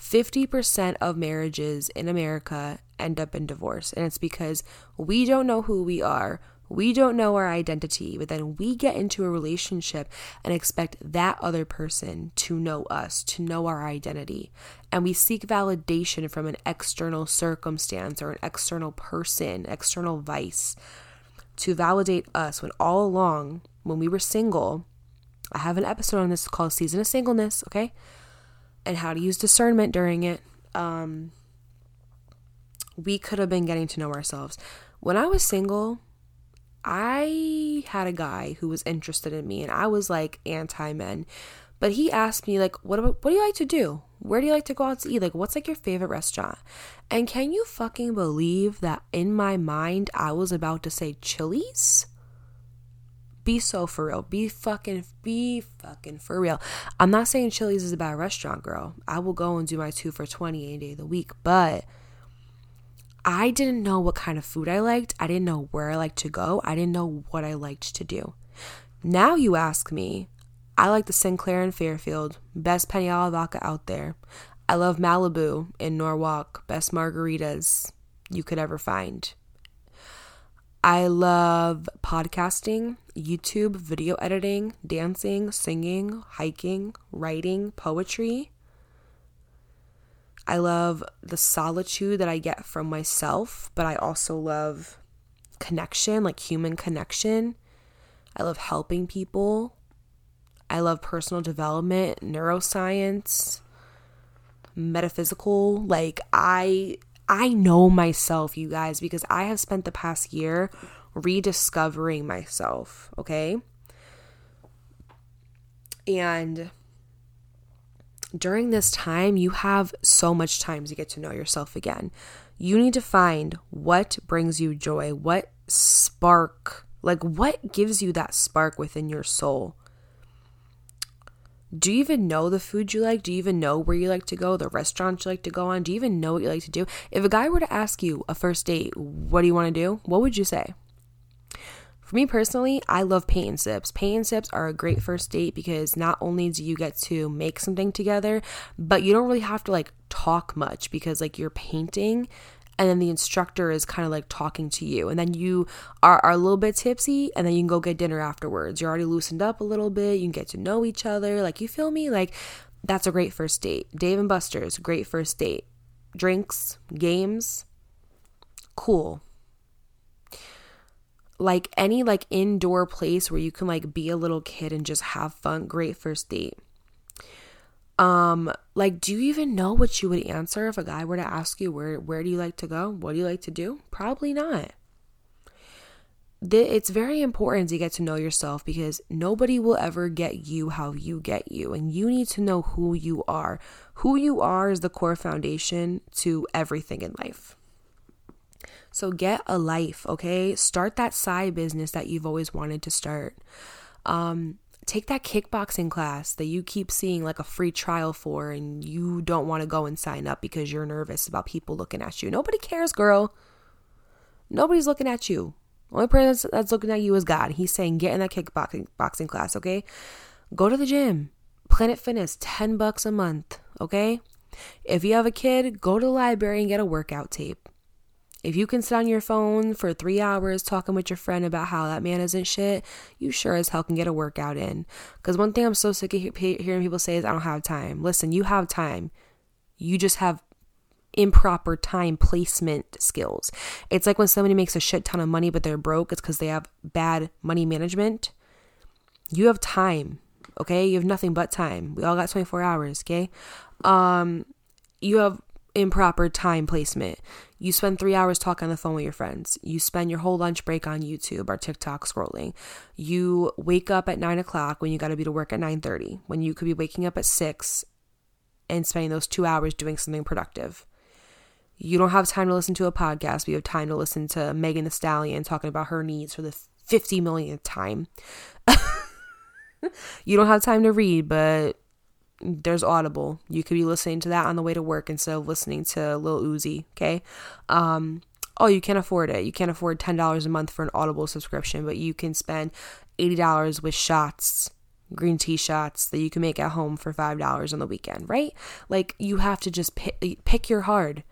50% of marriages in America end up in divorce. And it's because we don't know who we are. We don't know our identity, but then we get into a relationship and expect that other person to know us, to know our identity. And we seek validation from an external circumstance or an external person, external vice to validate us when all along, when we were single, I have an episode on this called Season of Singleness, okay? And how to use discernment during it, um, we could have been getting to know ourselves. When I was single, I had a guy who was interested in me, and I was like anti men. But he asked me like, "What about, what do you like to do? Where do you like to go out to eat? Like, what's like your favorite restaurant?" And can you fucking believe that in my mind I was about to say Chili's? Be so for real. Be fucking, be fucking for real. I'm not saying Chili's is a bad restaurant, girl. I will go and do my two for 20 any day of the week, but I didn't know what kind of food I liked. I didn't know where I liked to go. I didn't know what I liked to do. Now you ask me, I like the Sinclair in Fairfield, best penne alla vodka out there. I love Malibu in Norwalk, best margaritas you could ever find. I love podcasting, YouTube, video editing, dancing, singing, hiking, writing, poetry. I love the solitude that I get from myself, but I also love connection, like human connection. I love helping people. I love personal development, neuroscience, metaphysical. Like I I know myself, you guys, because I have spent the past year rediscovering myself, okay? And during this time, you have so much time to get to know yourself again. You need to find what brings you joy, what spark, like what gives you that spark within your soul do you even know the food you like? Do you even know where you like to go, the restaurants you like to go on? Do you even know what you like to do? If a guy were to ask you a first date, what do you want to do? What would you say? For me personally, I love paint and sips. Paint and sips are a great first date because not only do you get to make something together, but you don't really have to like talk much because like you're painting and then the instructor is kind of like talking to you and then you are, are a little bit tipsy and then you can go get dinner afterwards. You're already loosened up a little bit you can get to know each other like you feel me? Like that's a great first date. Dave and buster's great first date. Drinks games cool. Like any like indoor place where you can like be a little kid and just have fun great first date um, like, do you even know what you would answer if a guy were to ask you where where do you like to go? What do you like to do? Probably not. It's very important to get to know yourself because nobody will ever get you how you get you, and you need to know who you are. Who you are is the core foundation to everything in life. So get a life, okay? Start that side business that you've always wanted to start. Um, take that kickboxing class that you keep seeing like a free trial for and you don't want to go and sign up because you're nervous about people looking at you. Nobody cares, girl. Nobody's looking at you. Only person that's looking at you is God. He's saying, get in that kickboxing boxing class, okay? Go to the gym. Planet Fitness, 10 bucks a month, okay? If you have a kid, go to the library and get a workout tape. If you can sit on your phone for three hours talking with your friend about how that man isn't shit, you sure as hell can get a workout in. Because one thing I'm so sick of hearing people say is, I don't have time. Listen, you have time. You just have improper time placement skills. It's like when somebody makes a shit ton of money but they're broke, it's because they have bad money management. You have time, okay? You have nothing but time. We all got 24 hours, okay? Um, you have improper time placement. You spend three hours talking on the phone with your friends. You spend your whole lunch break on YouTube or TikTok scrolling. You wake up at nine o'clock when you got to be to work at nine thirty. When you could be waking up at six and spending those two hours doing something productive. You don't have time to listen to a podcast, but you have time to listen to Megan Thee Stallion talking about her needs for the 50 millionth time. [LAUGHS] you don't have time to read, but there's Audible. You could be listening to that on the way to work instead of listening to Lil Uzi, okay? Um, oh, you can't afford it. You can't afford $10 a month for an Audible subscription, but you can spend $80 with shots, green tea shots that you can make at home for $5 on the weekend, right? Like you have to just pick, pick your hard.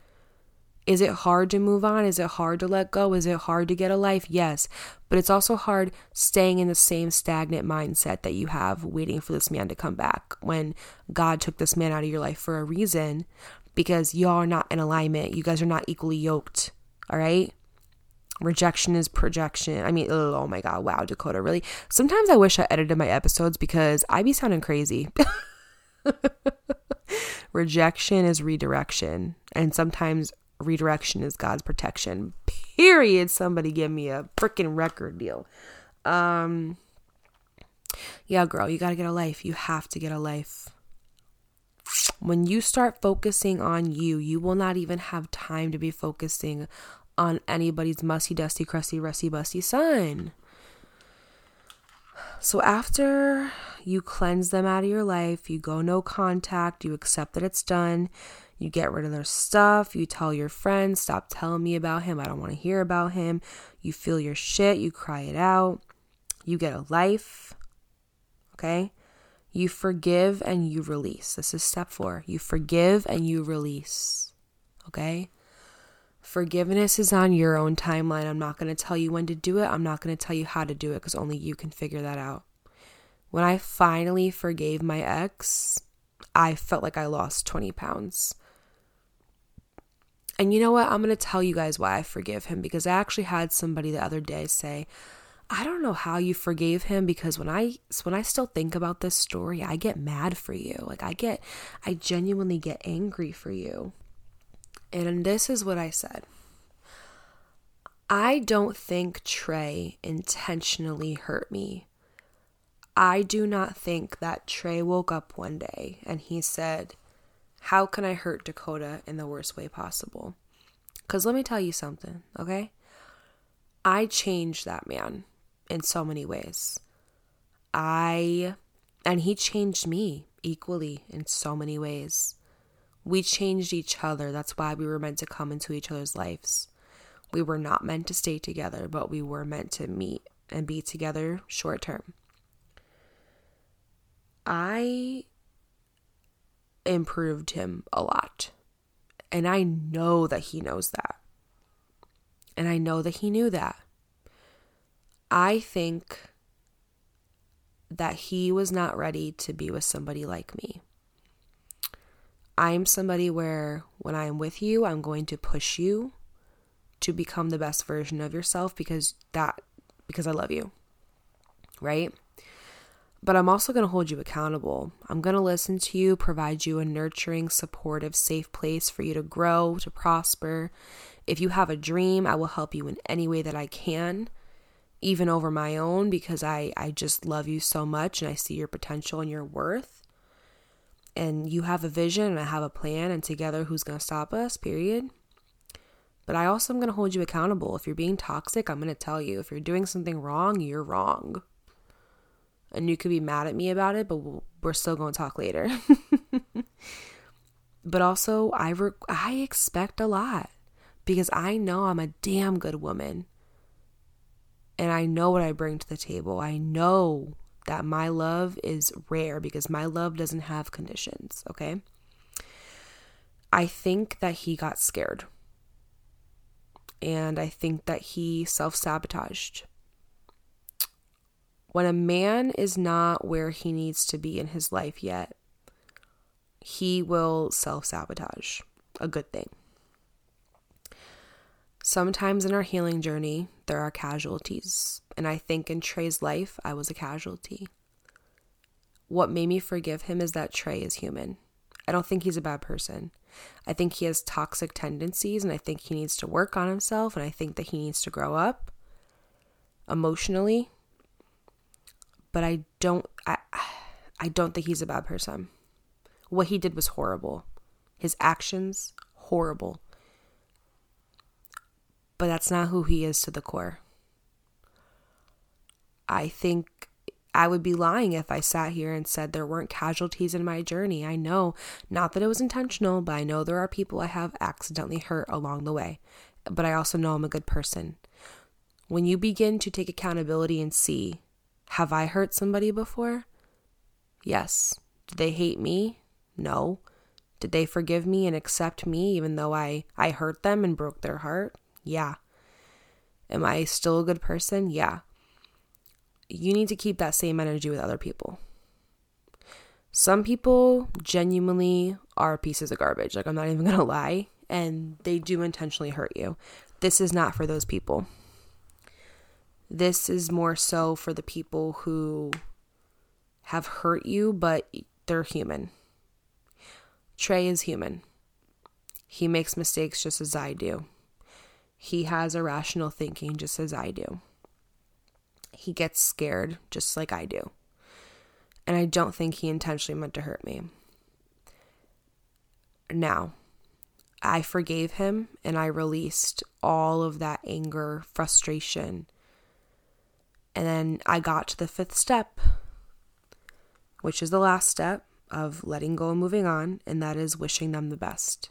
Is it hard to move on? Is it hard to let go? Is it hard to get a life? Yes. But it's also hard staying in the same stagnant mindset that you have waiting for this man to come back when God took this man out of your life for a reason because y'all are not in alignment. You guys are not equally yoked. All right? Rejection is projection. I mean, oh my God, wow, Dakota, really? Sometimes I wish I edited my episodes because I be sounding crazy. [LAUGHS] Rejection is redirection. And sometimes redirection is God's protection. Period. Somebody give me a freaking record deal. Um Yeah, girl, you got to get a life. You have to get a life. When you start focusing on you, you will not even have time to be focusing on anybody's musty, dusty, crusty, rusty, busty son. So after you cleanse them out of your life, you go no contact, you accept that it's done, you get rid of their stuff. You tell your friends, stop telling me about him. I don't want to hear about him. You feel your shit. You cry it out. You get a life. Okay? You forgive and you release. This is step four. You forgive and you release. Okay? Forgiveness is on your own timeline. I'm not going to tell you when to do it. I'm not going to tell you how to do it because only you can figure that out. When I finally forgave my ex, I felt like I lost 20 pounds. And you know what? I'm going to tell you guys why I forgive him because I actually had somebody the other day say, I don't know how you forgave him because when I when I still think about this story, I get mad for you. Like I get I genuinely get angry for you. And this is what I said. I don't think Trey intentionally hurt me. I do not think that Trey woke up one day and he said, how can I hurt Dakota in the worst way possible? Because let me tell you something, okay? I changed that man in so many ways. I, and he changed me equally in so many ways. We changed each other. That's why we were meant to come into each other's lives. We were not meant to stay together, but we were meant to meet and be together short term. I improved him a lot. And I know that he knows that. And I know that he knew that. I think that he was not ready to be with somebody like me. I'm somebody where when I'm with you, I'm going to push you to become the best version of yourself because that because I love you. Right? But I'm also going to hold you accountable. I'm going to listen to you, provide you a nurturing, supportive, safe place for you to grow, to prosper. If you have a dream, I will help you in any way that I can, even over my own, because I, I just love you so much and I see your potential and your worth. And you have a vision and I have a plan, and together, who's going to stop us? Period. But I also am going to hold you accountable. If you're being toxic, I'm going to tell you. If you're doing something wrong, you're wrong and you could be mad at me about it, but we're still going to talk later. [LAUGHS] but also, I re- I expect a lot because I know I'm a damn good woman. And I know what I bring to the table. I know that my love is rare because my love doesn't have conditions, okay? I think that he got scared. And I think that he self sabotaged. When a man is not where he needs to be in his life yet, he will self sabotage. A good thing. Sometimes in our healing journey, there are casualties. And I think in Trey's life, I was a casualty. What made me forgive him is that Trey is human. I don't think he's a bad person. I think he has toxic tendencies and I think he needs to work on himself and I think that he needs to grow up emotionally. But I don't I I don't think he's a bad person. What he did was horrible. His actions horrible. But that's not who he is to the core. I think I would be lying if I sat here and said there weren't casualties in my journey. I know, not that it was intentional, but I know there are people I have accidentally hurt along the way. But I also know I'm a good person. When you begin to take accountability and see, have I hurt somebody before? Yes. Did they hate me? No. Did they forgive me and accept me even though I, I hurt them and broke their heart? Yeah. Am I still a good person? Yeah you need to keep that same energy with other people. Some people genuinely are pieces of garbage. Like, I'm not even gonna [LAUGHS] lie. And they do intentionally hurt you. This is not for those people. This is more so for the people who have hurt you, but they're human. Trey is human. He makes mistakes just as I do. He has irrational thinking just as I do he gets scared just like I do. And I don't think he intentionally meant to hurt me. Now, I forgave him and I released all of that anger, frustration. And then I got to the fifth step, which is the last step of letting go and moving on, and that is wishing them the best.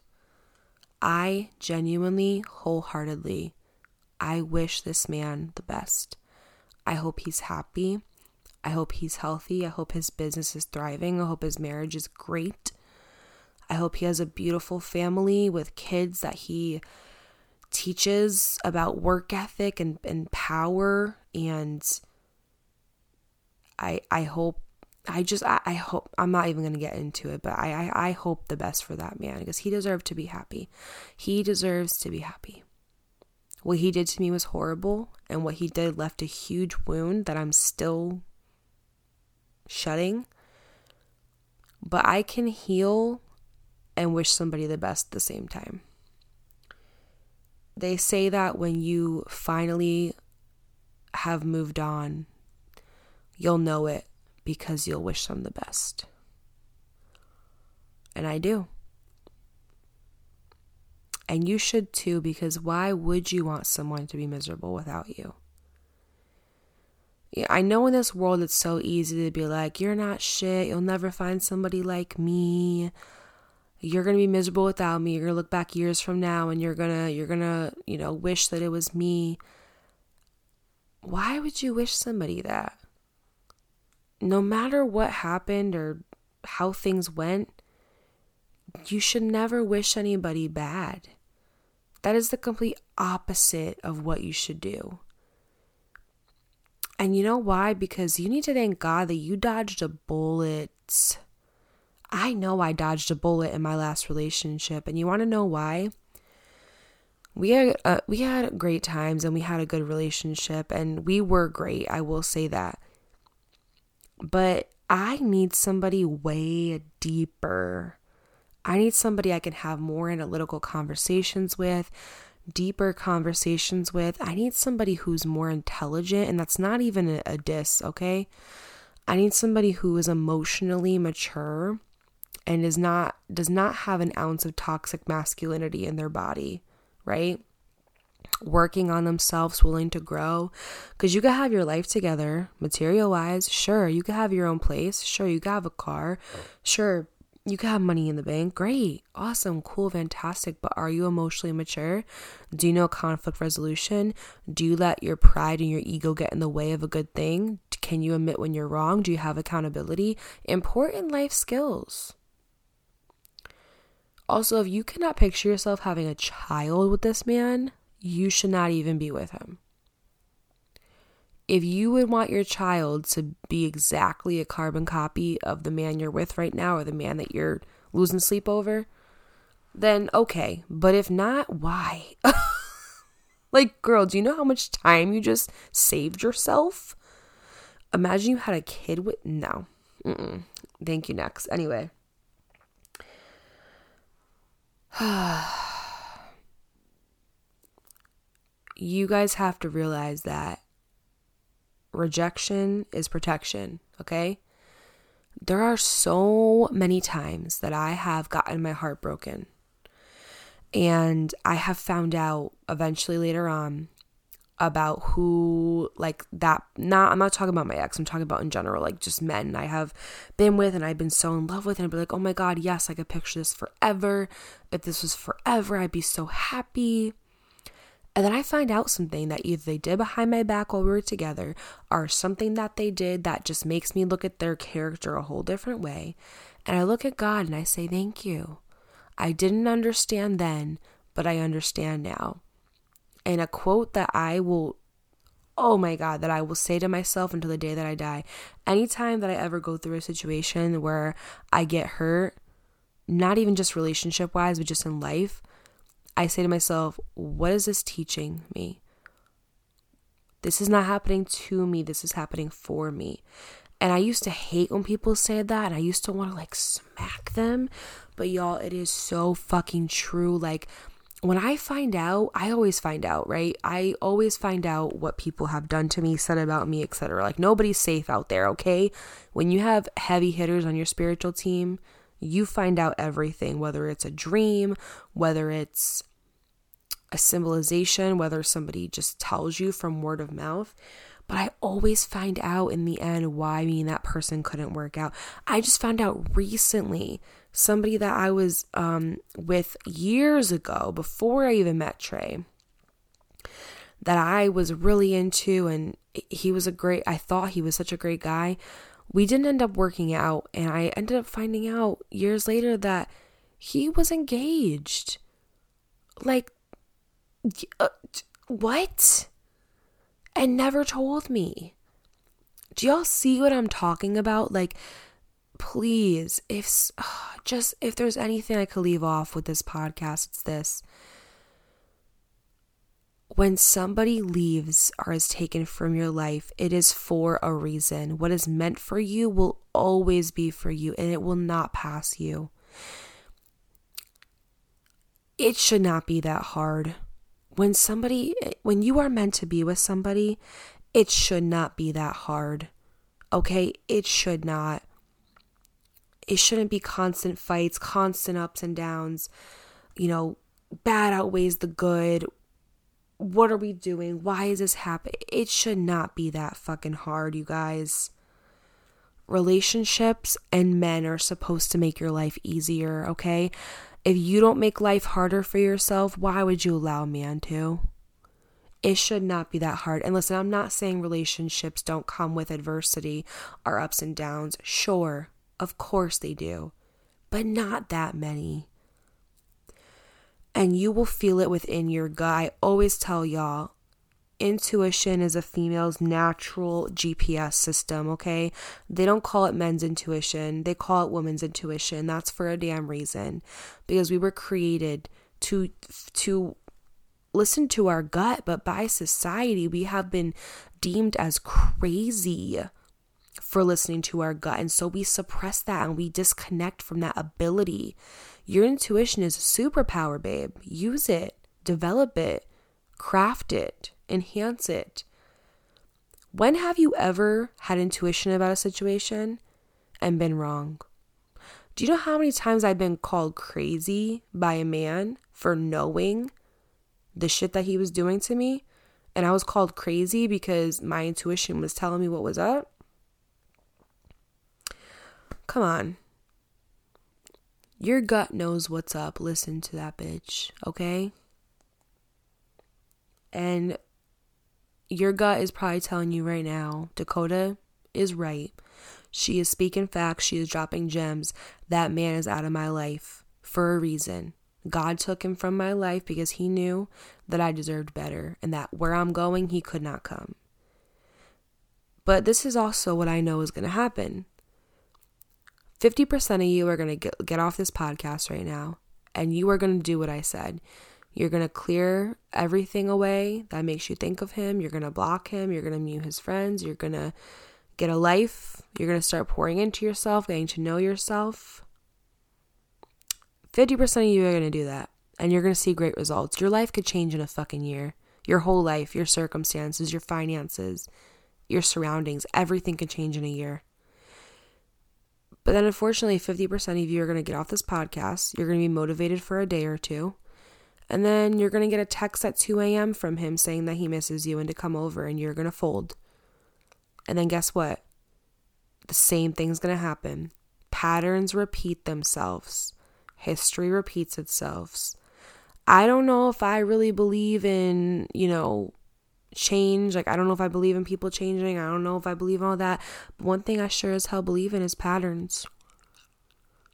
I genuinely, wholeheartedly, I wish this man the best. I hope he's happy. I hope he's healthy. I hope his business is thriving. I hope his marriage is great. I hope he has a beautiful family with kids that he teaches about work ethic and, and power and I I hope I just I, I hope I'm not even gonna get into it, but I, I I hope the best for that man because he deserved to be happy. He deserves to be happy. What he did to me was horrible, and what he did left a huge wound that I'm still shutting. But I can heal and wish somebody the best at the same time. They say that when you finally have moved on, you'll know it because you'll wish them the best. And I do. And you should too, because why would you want someone to be miserable without you? I know in this world it's so easy to be like, you're not shit. You'll never find somebody like me. You're going to be miserable without me. You're going to look back years from now and you're going to you're going to, you know, wish that it was me. Why would you wish somebody that? No matter what happened or how things went, you should never wish anybody bad. That is the complete opposite of what you should do. And you know why? Because you need to thank God that you dodged a bullet. I know I dodged a bullet in my last relationship, and you want to know why? We had uh, we had great times and we had a good relationship and we were great. I will say that. But I need somebody way deeper I need somebody I can have more analytical conversations with, deeper conversations with. I need somebody who's more intelligent, and that's not even a, a diss, okay? I need somebody who is emotionally mature and is not does not have an ounce of toxic masculinity in their body, right? Working on themselves, willing to grow. Because you could have your life together, material wise, sure. You could have your own place, sure. You could have a car, sure You can have money in the bank. Great. Awesome. Cool. Fantastic. But are you emotionally mature? Do you know conflict resolution? Do you let your pride and your ego get in the way of a good thing? Can you admit when you're wrong? Do you have accountability? Important life skills. Also, if you cannot picture yourself having a child with this man, you should not even be with him if you would want your child to be exactly a carbon copy of the man you're with right now or the man that you're losing sleep over, then okay. But if not, why? [LAUGHS] like, girl, do you know how much time you just saved yourself? Imagine you had a kid with. No. Mm-mm. Thank you, next. Anyway. [SIGHS] you guys have to realize that rejection is protection, okay? There are so many times that I have gotten my heart broken. And I have found out eventually later on about who like that not I'm not talking about my ex, I'm talking about in general, like just men I have been with and I've been so in love with and I'd be like, oh my god, yes, I could picture this forever. If this was forever, I'd be so happy. And then I find out something that either they did behind my back while we were together or something that they did that just makes me look at their character a whole different way. And I look at God and I say, Thank you. I didn't understand then, but I understand now. And a quote that I will, oh my God, that I will say to myself until the day that I die. Anytime that I ever go through a situation where I get hurt, not even just relationship wise, but just in life, I say to myself, what is this teaching me? This is not happening to me, this is happening for me. And I used to hate when people said that, and I used to want to like smack them. But y'all, it is so fucking true. Like, when I find out, I always find out, right? I always find out what people have done to me, said about me, etc. Like nobody's safe out there, okay? When you have heavy hitters on your spiritual team, you find out everything, whether it's a dream, whether it's a symbolization, whether somebody just tells you from word of mouth. But I always find out in the end why me and that person couldn't work out. I just found out recently somebody that I was um, with years ago, before I even met Trey, that I was really into, and he was a great, I thought he was such a great guy. We didn't end up working out, and I ended up finding out years later that he was engaged. Like, uh, what? And never told me. Do y'all see what I'm talking about? Like, please, if uh, just if there's anything I could leave off with this podcast, it's this. When somebody leaves or is taken from your life, it is for a reason. What is meant for you will always be for you and it will not pass you. It should not be that hard when somebody, when you are meant to be with somebody, it should not be that hard. Okay? It should not. It shouldn't be constant fights, constant ups and downs. You know, bad outweighs the good. What are we doing? Why is this happening? It should not be that fucking hard, you guys. Relationships and men are supposed to make your life easier, okay? If you don't make life harder for yourself, why would you allow a man to? It should not be that hard. And listen, I'm not saying relationships don't come with adversity or ups and downs. Sure, of course they do, but not that many. And you will feel it within your gut. I always tell y'all intuition is a female's natural GPS system, okay? They don't call it men's intuition, they call it women's intuition. That's for a damn reason. Because we were created to to listen to our gut, but by society we have been deemed as crazy for listening to our gut. And so we suppress that and we disconnect from that ability. Your intuition is a superpower, babe. Use it, develop it, craft it enhance it. When have you ever had intuition about a situation and been wrong? Do you know how many times I've been called crazy by a man for knowing the shit that he was doing to me? And I was called crazy because my intuition was telling me what was up? Come on. Your gut knows what's up. Listen to that bitch, okay? And your gut is probably telling you right now Dakota is right. She is speaking facts. She is dropping gems. That man is out of my life for a reason. God took him from my life because he knew that I deserved better and that where I'm going, he could not come. But this is also what I know is going to happen. 50% of you are going to get, off this podcast right now and you are going to do what I said. You're going to clear everything away that makes you think of him. You're going to block him. You're going to mute his friends. You're going to get a life. You're going to start pouring into yourself, getting to know yourself. 50% of you are going to do that. And you're going to see great results. Your life could change in a fucking year. Your whole life, your circumstances, your finances, your surroundings, everything could change in a year. But then, unfortunately, 50% of you are going to get off this podcast. You're going to be motivated for a day or two. And then you're going to get a text at 2 a.m. from him saying that he misses you and to come over, and you're going to fold. And then guess what? The same thing's going to happen. Patterns repeat themselves, history repeats itself. I don't know if I really believe in, you know, change. Like, I don't know if I believe in people changing. I don't know if I believe all that. But one thing I sure as hell believe in is patterns.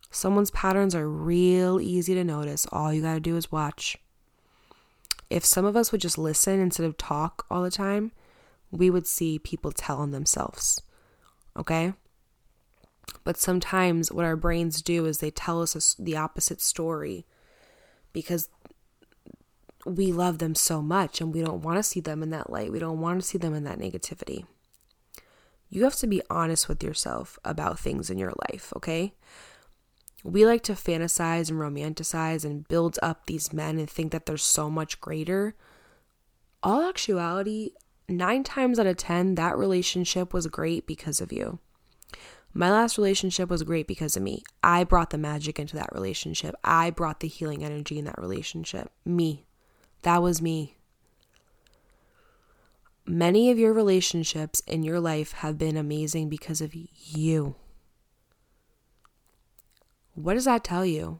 Someone's patterns are real easy to notice. All you got to do is watch. If some of us would just listen instead of talk all the time, we would see people tell on themselves. Okay? But sometimes what our brains do is they tell us the opposite story because we love them so much and we don't want to see them in that light. We don't want to see them in that negativity. You have to be honest with yourself about things in your life, okay? We like to fantasize and romanticize and build up these men and think that they're so much greater. All actuality, nine times out of 10, that relationship was great because of you. My last relationship was great because of me. I brought the magic into that relationship. I brought the healing energy in that relationship. Me. That was me. Many of your relationships in your life have been amazing because of you. What does that tell you?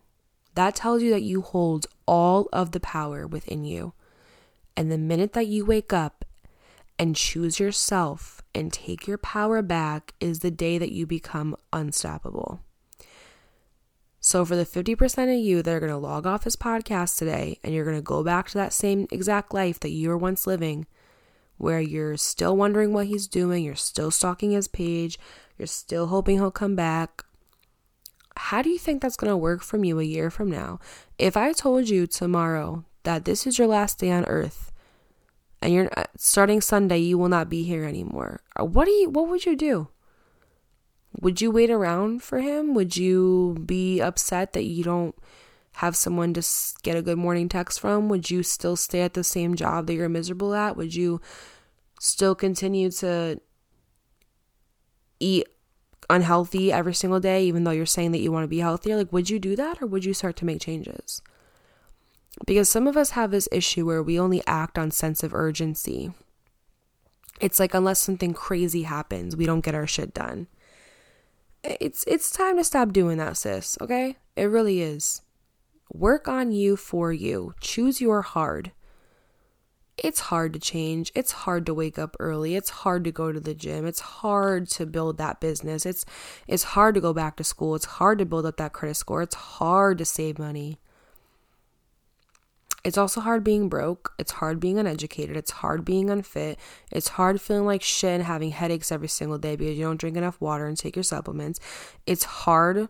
That tells you that you hold all of the power within you. And the minute that you wake up and choose yourself and take your power back is the day that you become unstoppable. So, for the 50% of you that are going to log off this podcast today and you're going to go back to that same exact life that you were once living, where you're still wondering what he's doing, you're still stalking his page, you're still hoping he'll come back, how do you think that's going to work from you a year from now? If I told you tomorrow that this is your last day on earth and you're uh, starting Sunday, you will not be here anymore. Uh, what do you what would you do? Would you wait around for him? Would you be upset that you don't have someone to get a good morning text from? Would you still stay at the same job that you're miserable at? Would you still continue to eat unhealthy every single day, even though you're saying that you want to be healthier? Like, would you do that or would you start to make changes? Because some of us have this issue where we only act on sense of urgency. It's like unless something crazy happens, we don't get our shit done. It's it's time to stop doing that, sis, okay? It really is. Work on you for you. Choose your hard it's hard to change. It's hard to wake up early. It's hard to go to the gym. It's hard to build that business. It's it's hard to go back to school. It's hard to build up that credit score. It's hard to save money. It's also hard being broke. It's hard being uneducated. It's hard being unfit. It's hard feeling like shit and having headaches every single day because you don't drink enough water and take your supplements. It's hard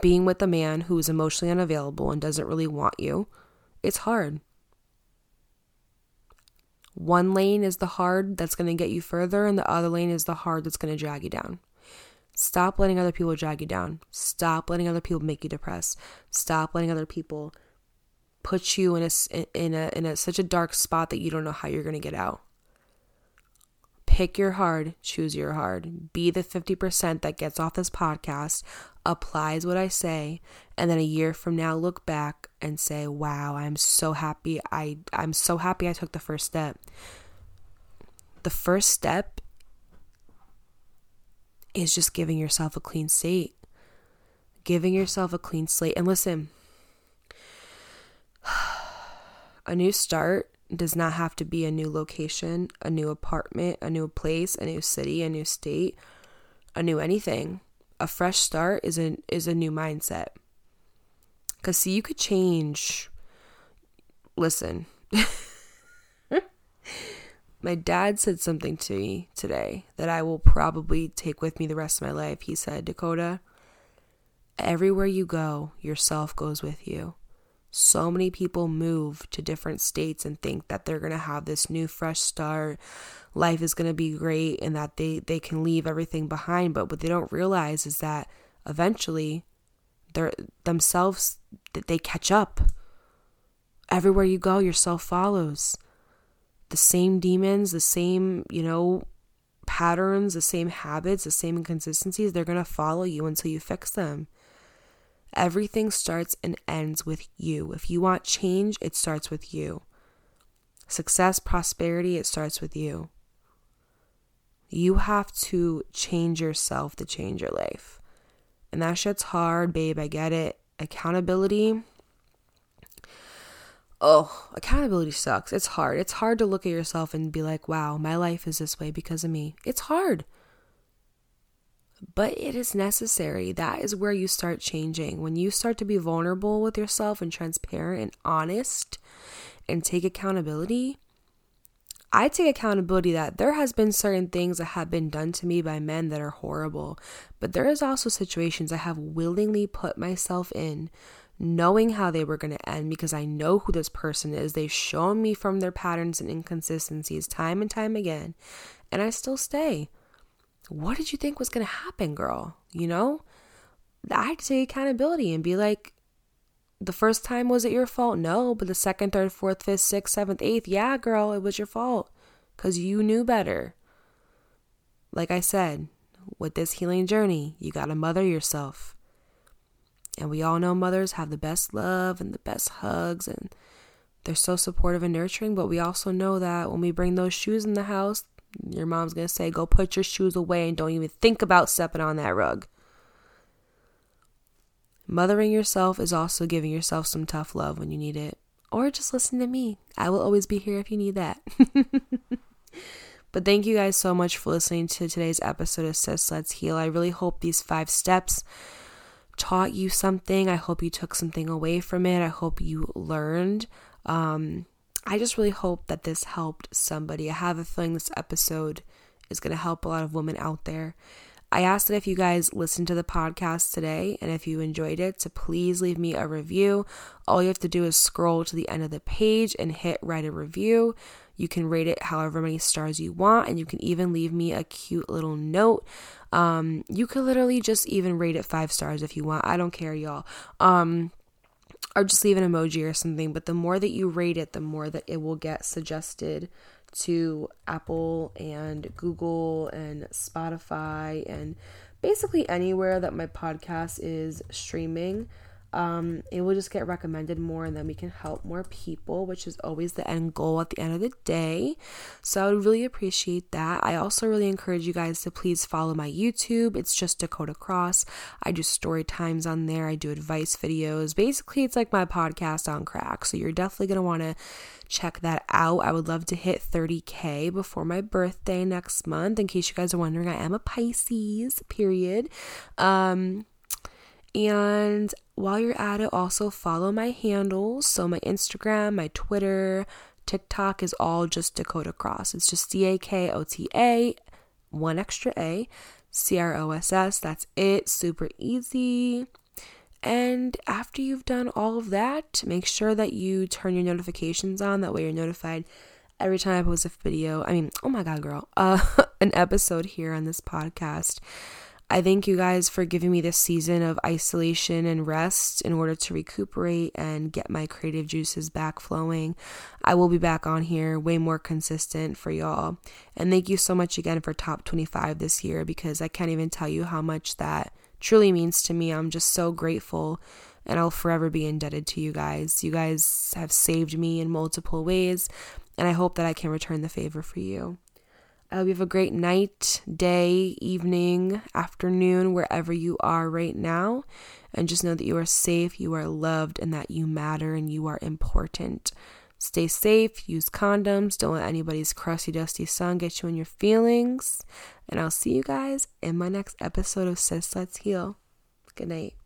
being with a man who is emotionally unavailable and doesn't really want you. It's hard. One lane is the hard that's going to get you further, and the other lane is the hard that's going to drag you down. Stop letting other people drag you down. Stop letting other people make you depressed. Stop letting other people put you in a in a in a such a dark spot that you don't know how you're going to get out. Pick your hard, choose your hard. Be the 50% that gets off this podcast, applies what I say, and then a year from now look back and say, "Wow, I'm so happy. I I'm so happy I took the first step." The first step is just giving yourself a clean slate. giving yourself a clean slate. And listen, [SIGHS] a new start does not have to be a new location, a new apartment, a new place, a new city, a new state, a new anything. A fresh start is a is a new mindset. Cuz see you could change. Listen. [LAUGHS] my dad said something to me today that I will probably take with me the rest of my life. He said, "Dakota, everywhere you go, yourself goes with you." So many people move to different states and think that they're going to have this new fresh start. Life is going to be great and that they they can leave everything behind. But what they don't realize is that eventually they're themselves that they catch up. Everywhere you go yourself follows. The same demons the same you know patterns the same habits the same inconsistencies they're going to follow you until you fix them Everything starts and ends with you. If you want change, it starts with you. Success, prosperity, it starts with you. You have to change yourself to change your life. And that shit's hard, babe. I get it. Accountability. Oh, accountability sucks. It's hard. It's hard to look at yourself and be like, wow, my life is this way because of me. It's hard but it is necessary. That is where you start changing. When you start to be vulnerable with yourself and transparent and honest and take accountability, I take accountability that there has been certain things that have been done to me by men that are horrible, but there is also situations I have willingly put myself in knowing how they were going to end because I know who this person is. They've shown me from their patterns and inconsistencies time and time again, and I still stay what did you think was going to happen, girl? You know, I had to take accountability and be like, the first time was it your fault? No, but the second, third, fourth, fifth, sixth, seventh, eighth, yeah, girl, it was your fault because you knew better. Like I said, with this healing journey, you got to mother yourself. And we all know mothers have the best love and the best hugs, and they're so supportive and nurturing. But we also know that when we bring those shoes in the house, your mom's going to say, go put your shoes away and don't even think about stepping on that rug. Mothering yourself is also giving yourself some tough love when you need it. Or just listen to me. I will always be here if you need that. [LAUGHS] but thank you guys so much for listening to today's episode of Sis Let's Heal. I really hope these five steps taught you something. I hope you took something away from it. I hope you learned. Um, I just really hope that this helped somebody. I have a feeling this episode is going to help a lot of women out there. I asked that if you guys listened to the podcast today and if you enjoyed it, to please leave me a review. All you have to do is scroll to the end of the page and hit write a review. You can rate it however many stars you want, and you can even leave me a cute little note. Um, you could literally just even rate it five stars if you want. I don't care, y'all. Um, or just leave an emoji or something. But the more that you rate it, the more that it will get suggested to Apple and Google and Spotify and basically anywhere that my podcast is streaming um, it will just get recommended more and then we can help more people, which is always the end goal at the end of the day. So I would really appreciate that. I also really encourage you guys to please follow my YouTube. It's just Dakota Cross. I do story times on there, I do advice videos. Basically, it's like my podcast on crack. So you're definitely going to want to check that out. I would love to hit 30k before my birthday next month. In case you guys are wondering, I am a Pisces, period. Um, and while you're at it, also follow my handles. So my Instagram, my Twitter, TikTok is all just Dakota Cross. It's just D A K O T A, one extra A, C R O S S. That's it. Super easy. And after you've done all of that, make sure that you turn your notifications on. That way you're notified every time I post a video. I mean, oh my God, girl, [LAUGHS] uh, an episode here on this podcast. I thank you guys for giving me this season of isolation and rest in order to recuperate and get my creative juices back flowing. I will be back on here way more consistent for y'all. And thank you so much again for top 25 this year because I can't even tell you how much that truly means to me. I'm just so grateful and I'll forever be indebted to you guys. You guys have saved me in multiple ways, and I hope that I can return the favor for you. I hope you have a great night, day, evening, afternoon, wherever you are right now. And just know that you are safe, you are loved, and that you matter and you are important. Stay safe, use condoms, don't let anybody's crusty, dusty son get you in your feelings. And I'll see you guys in my next episode of Sis Let's Heal. Good night.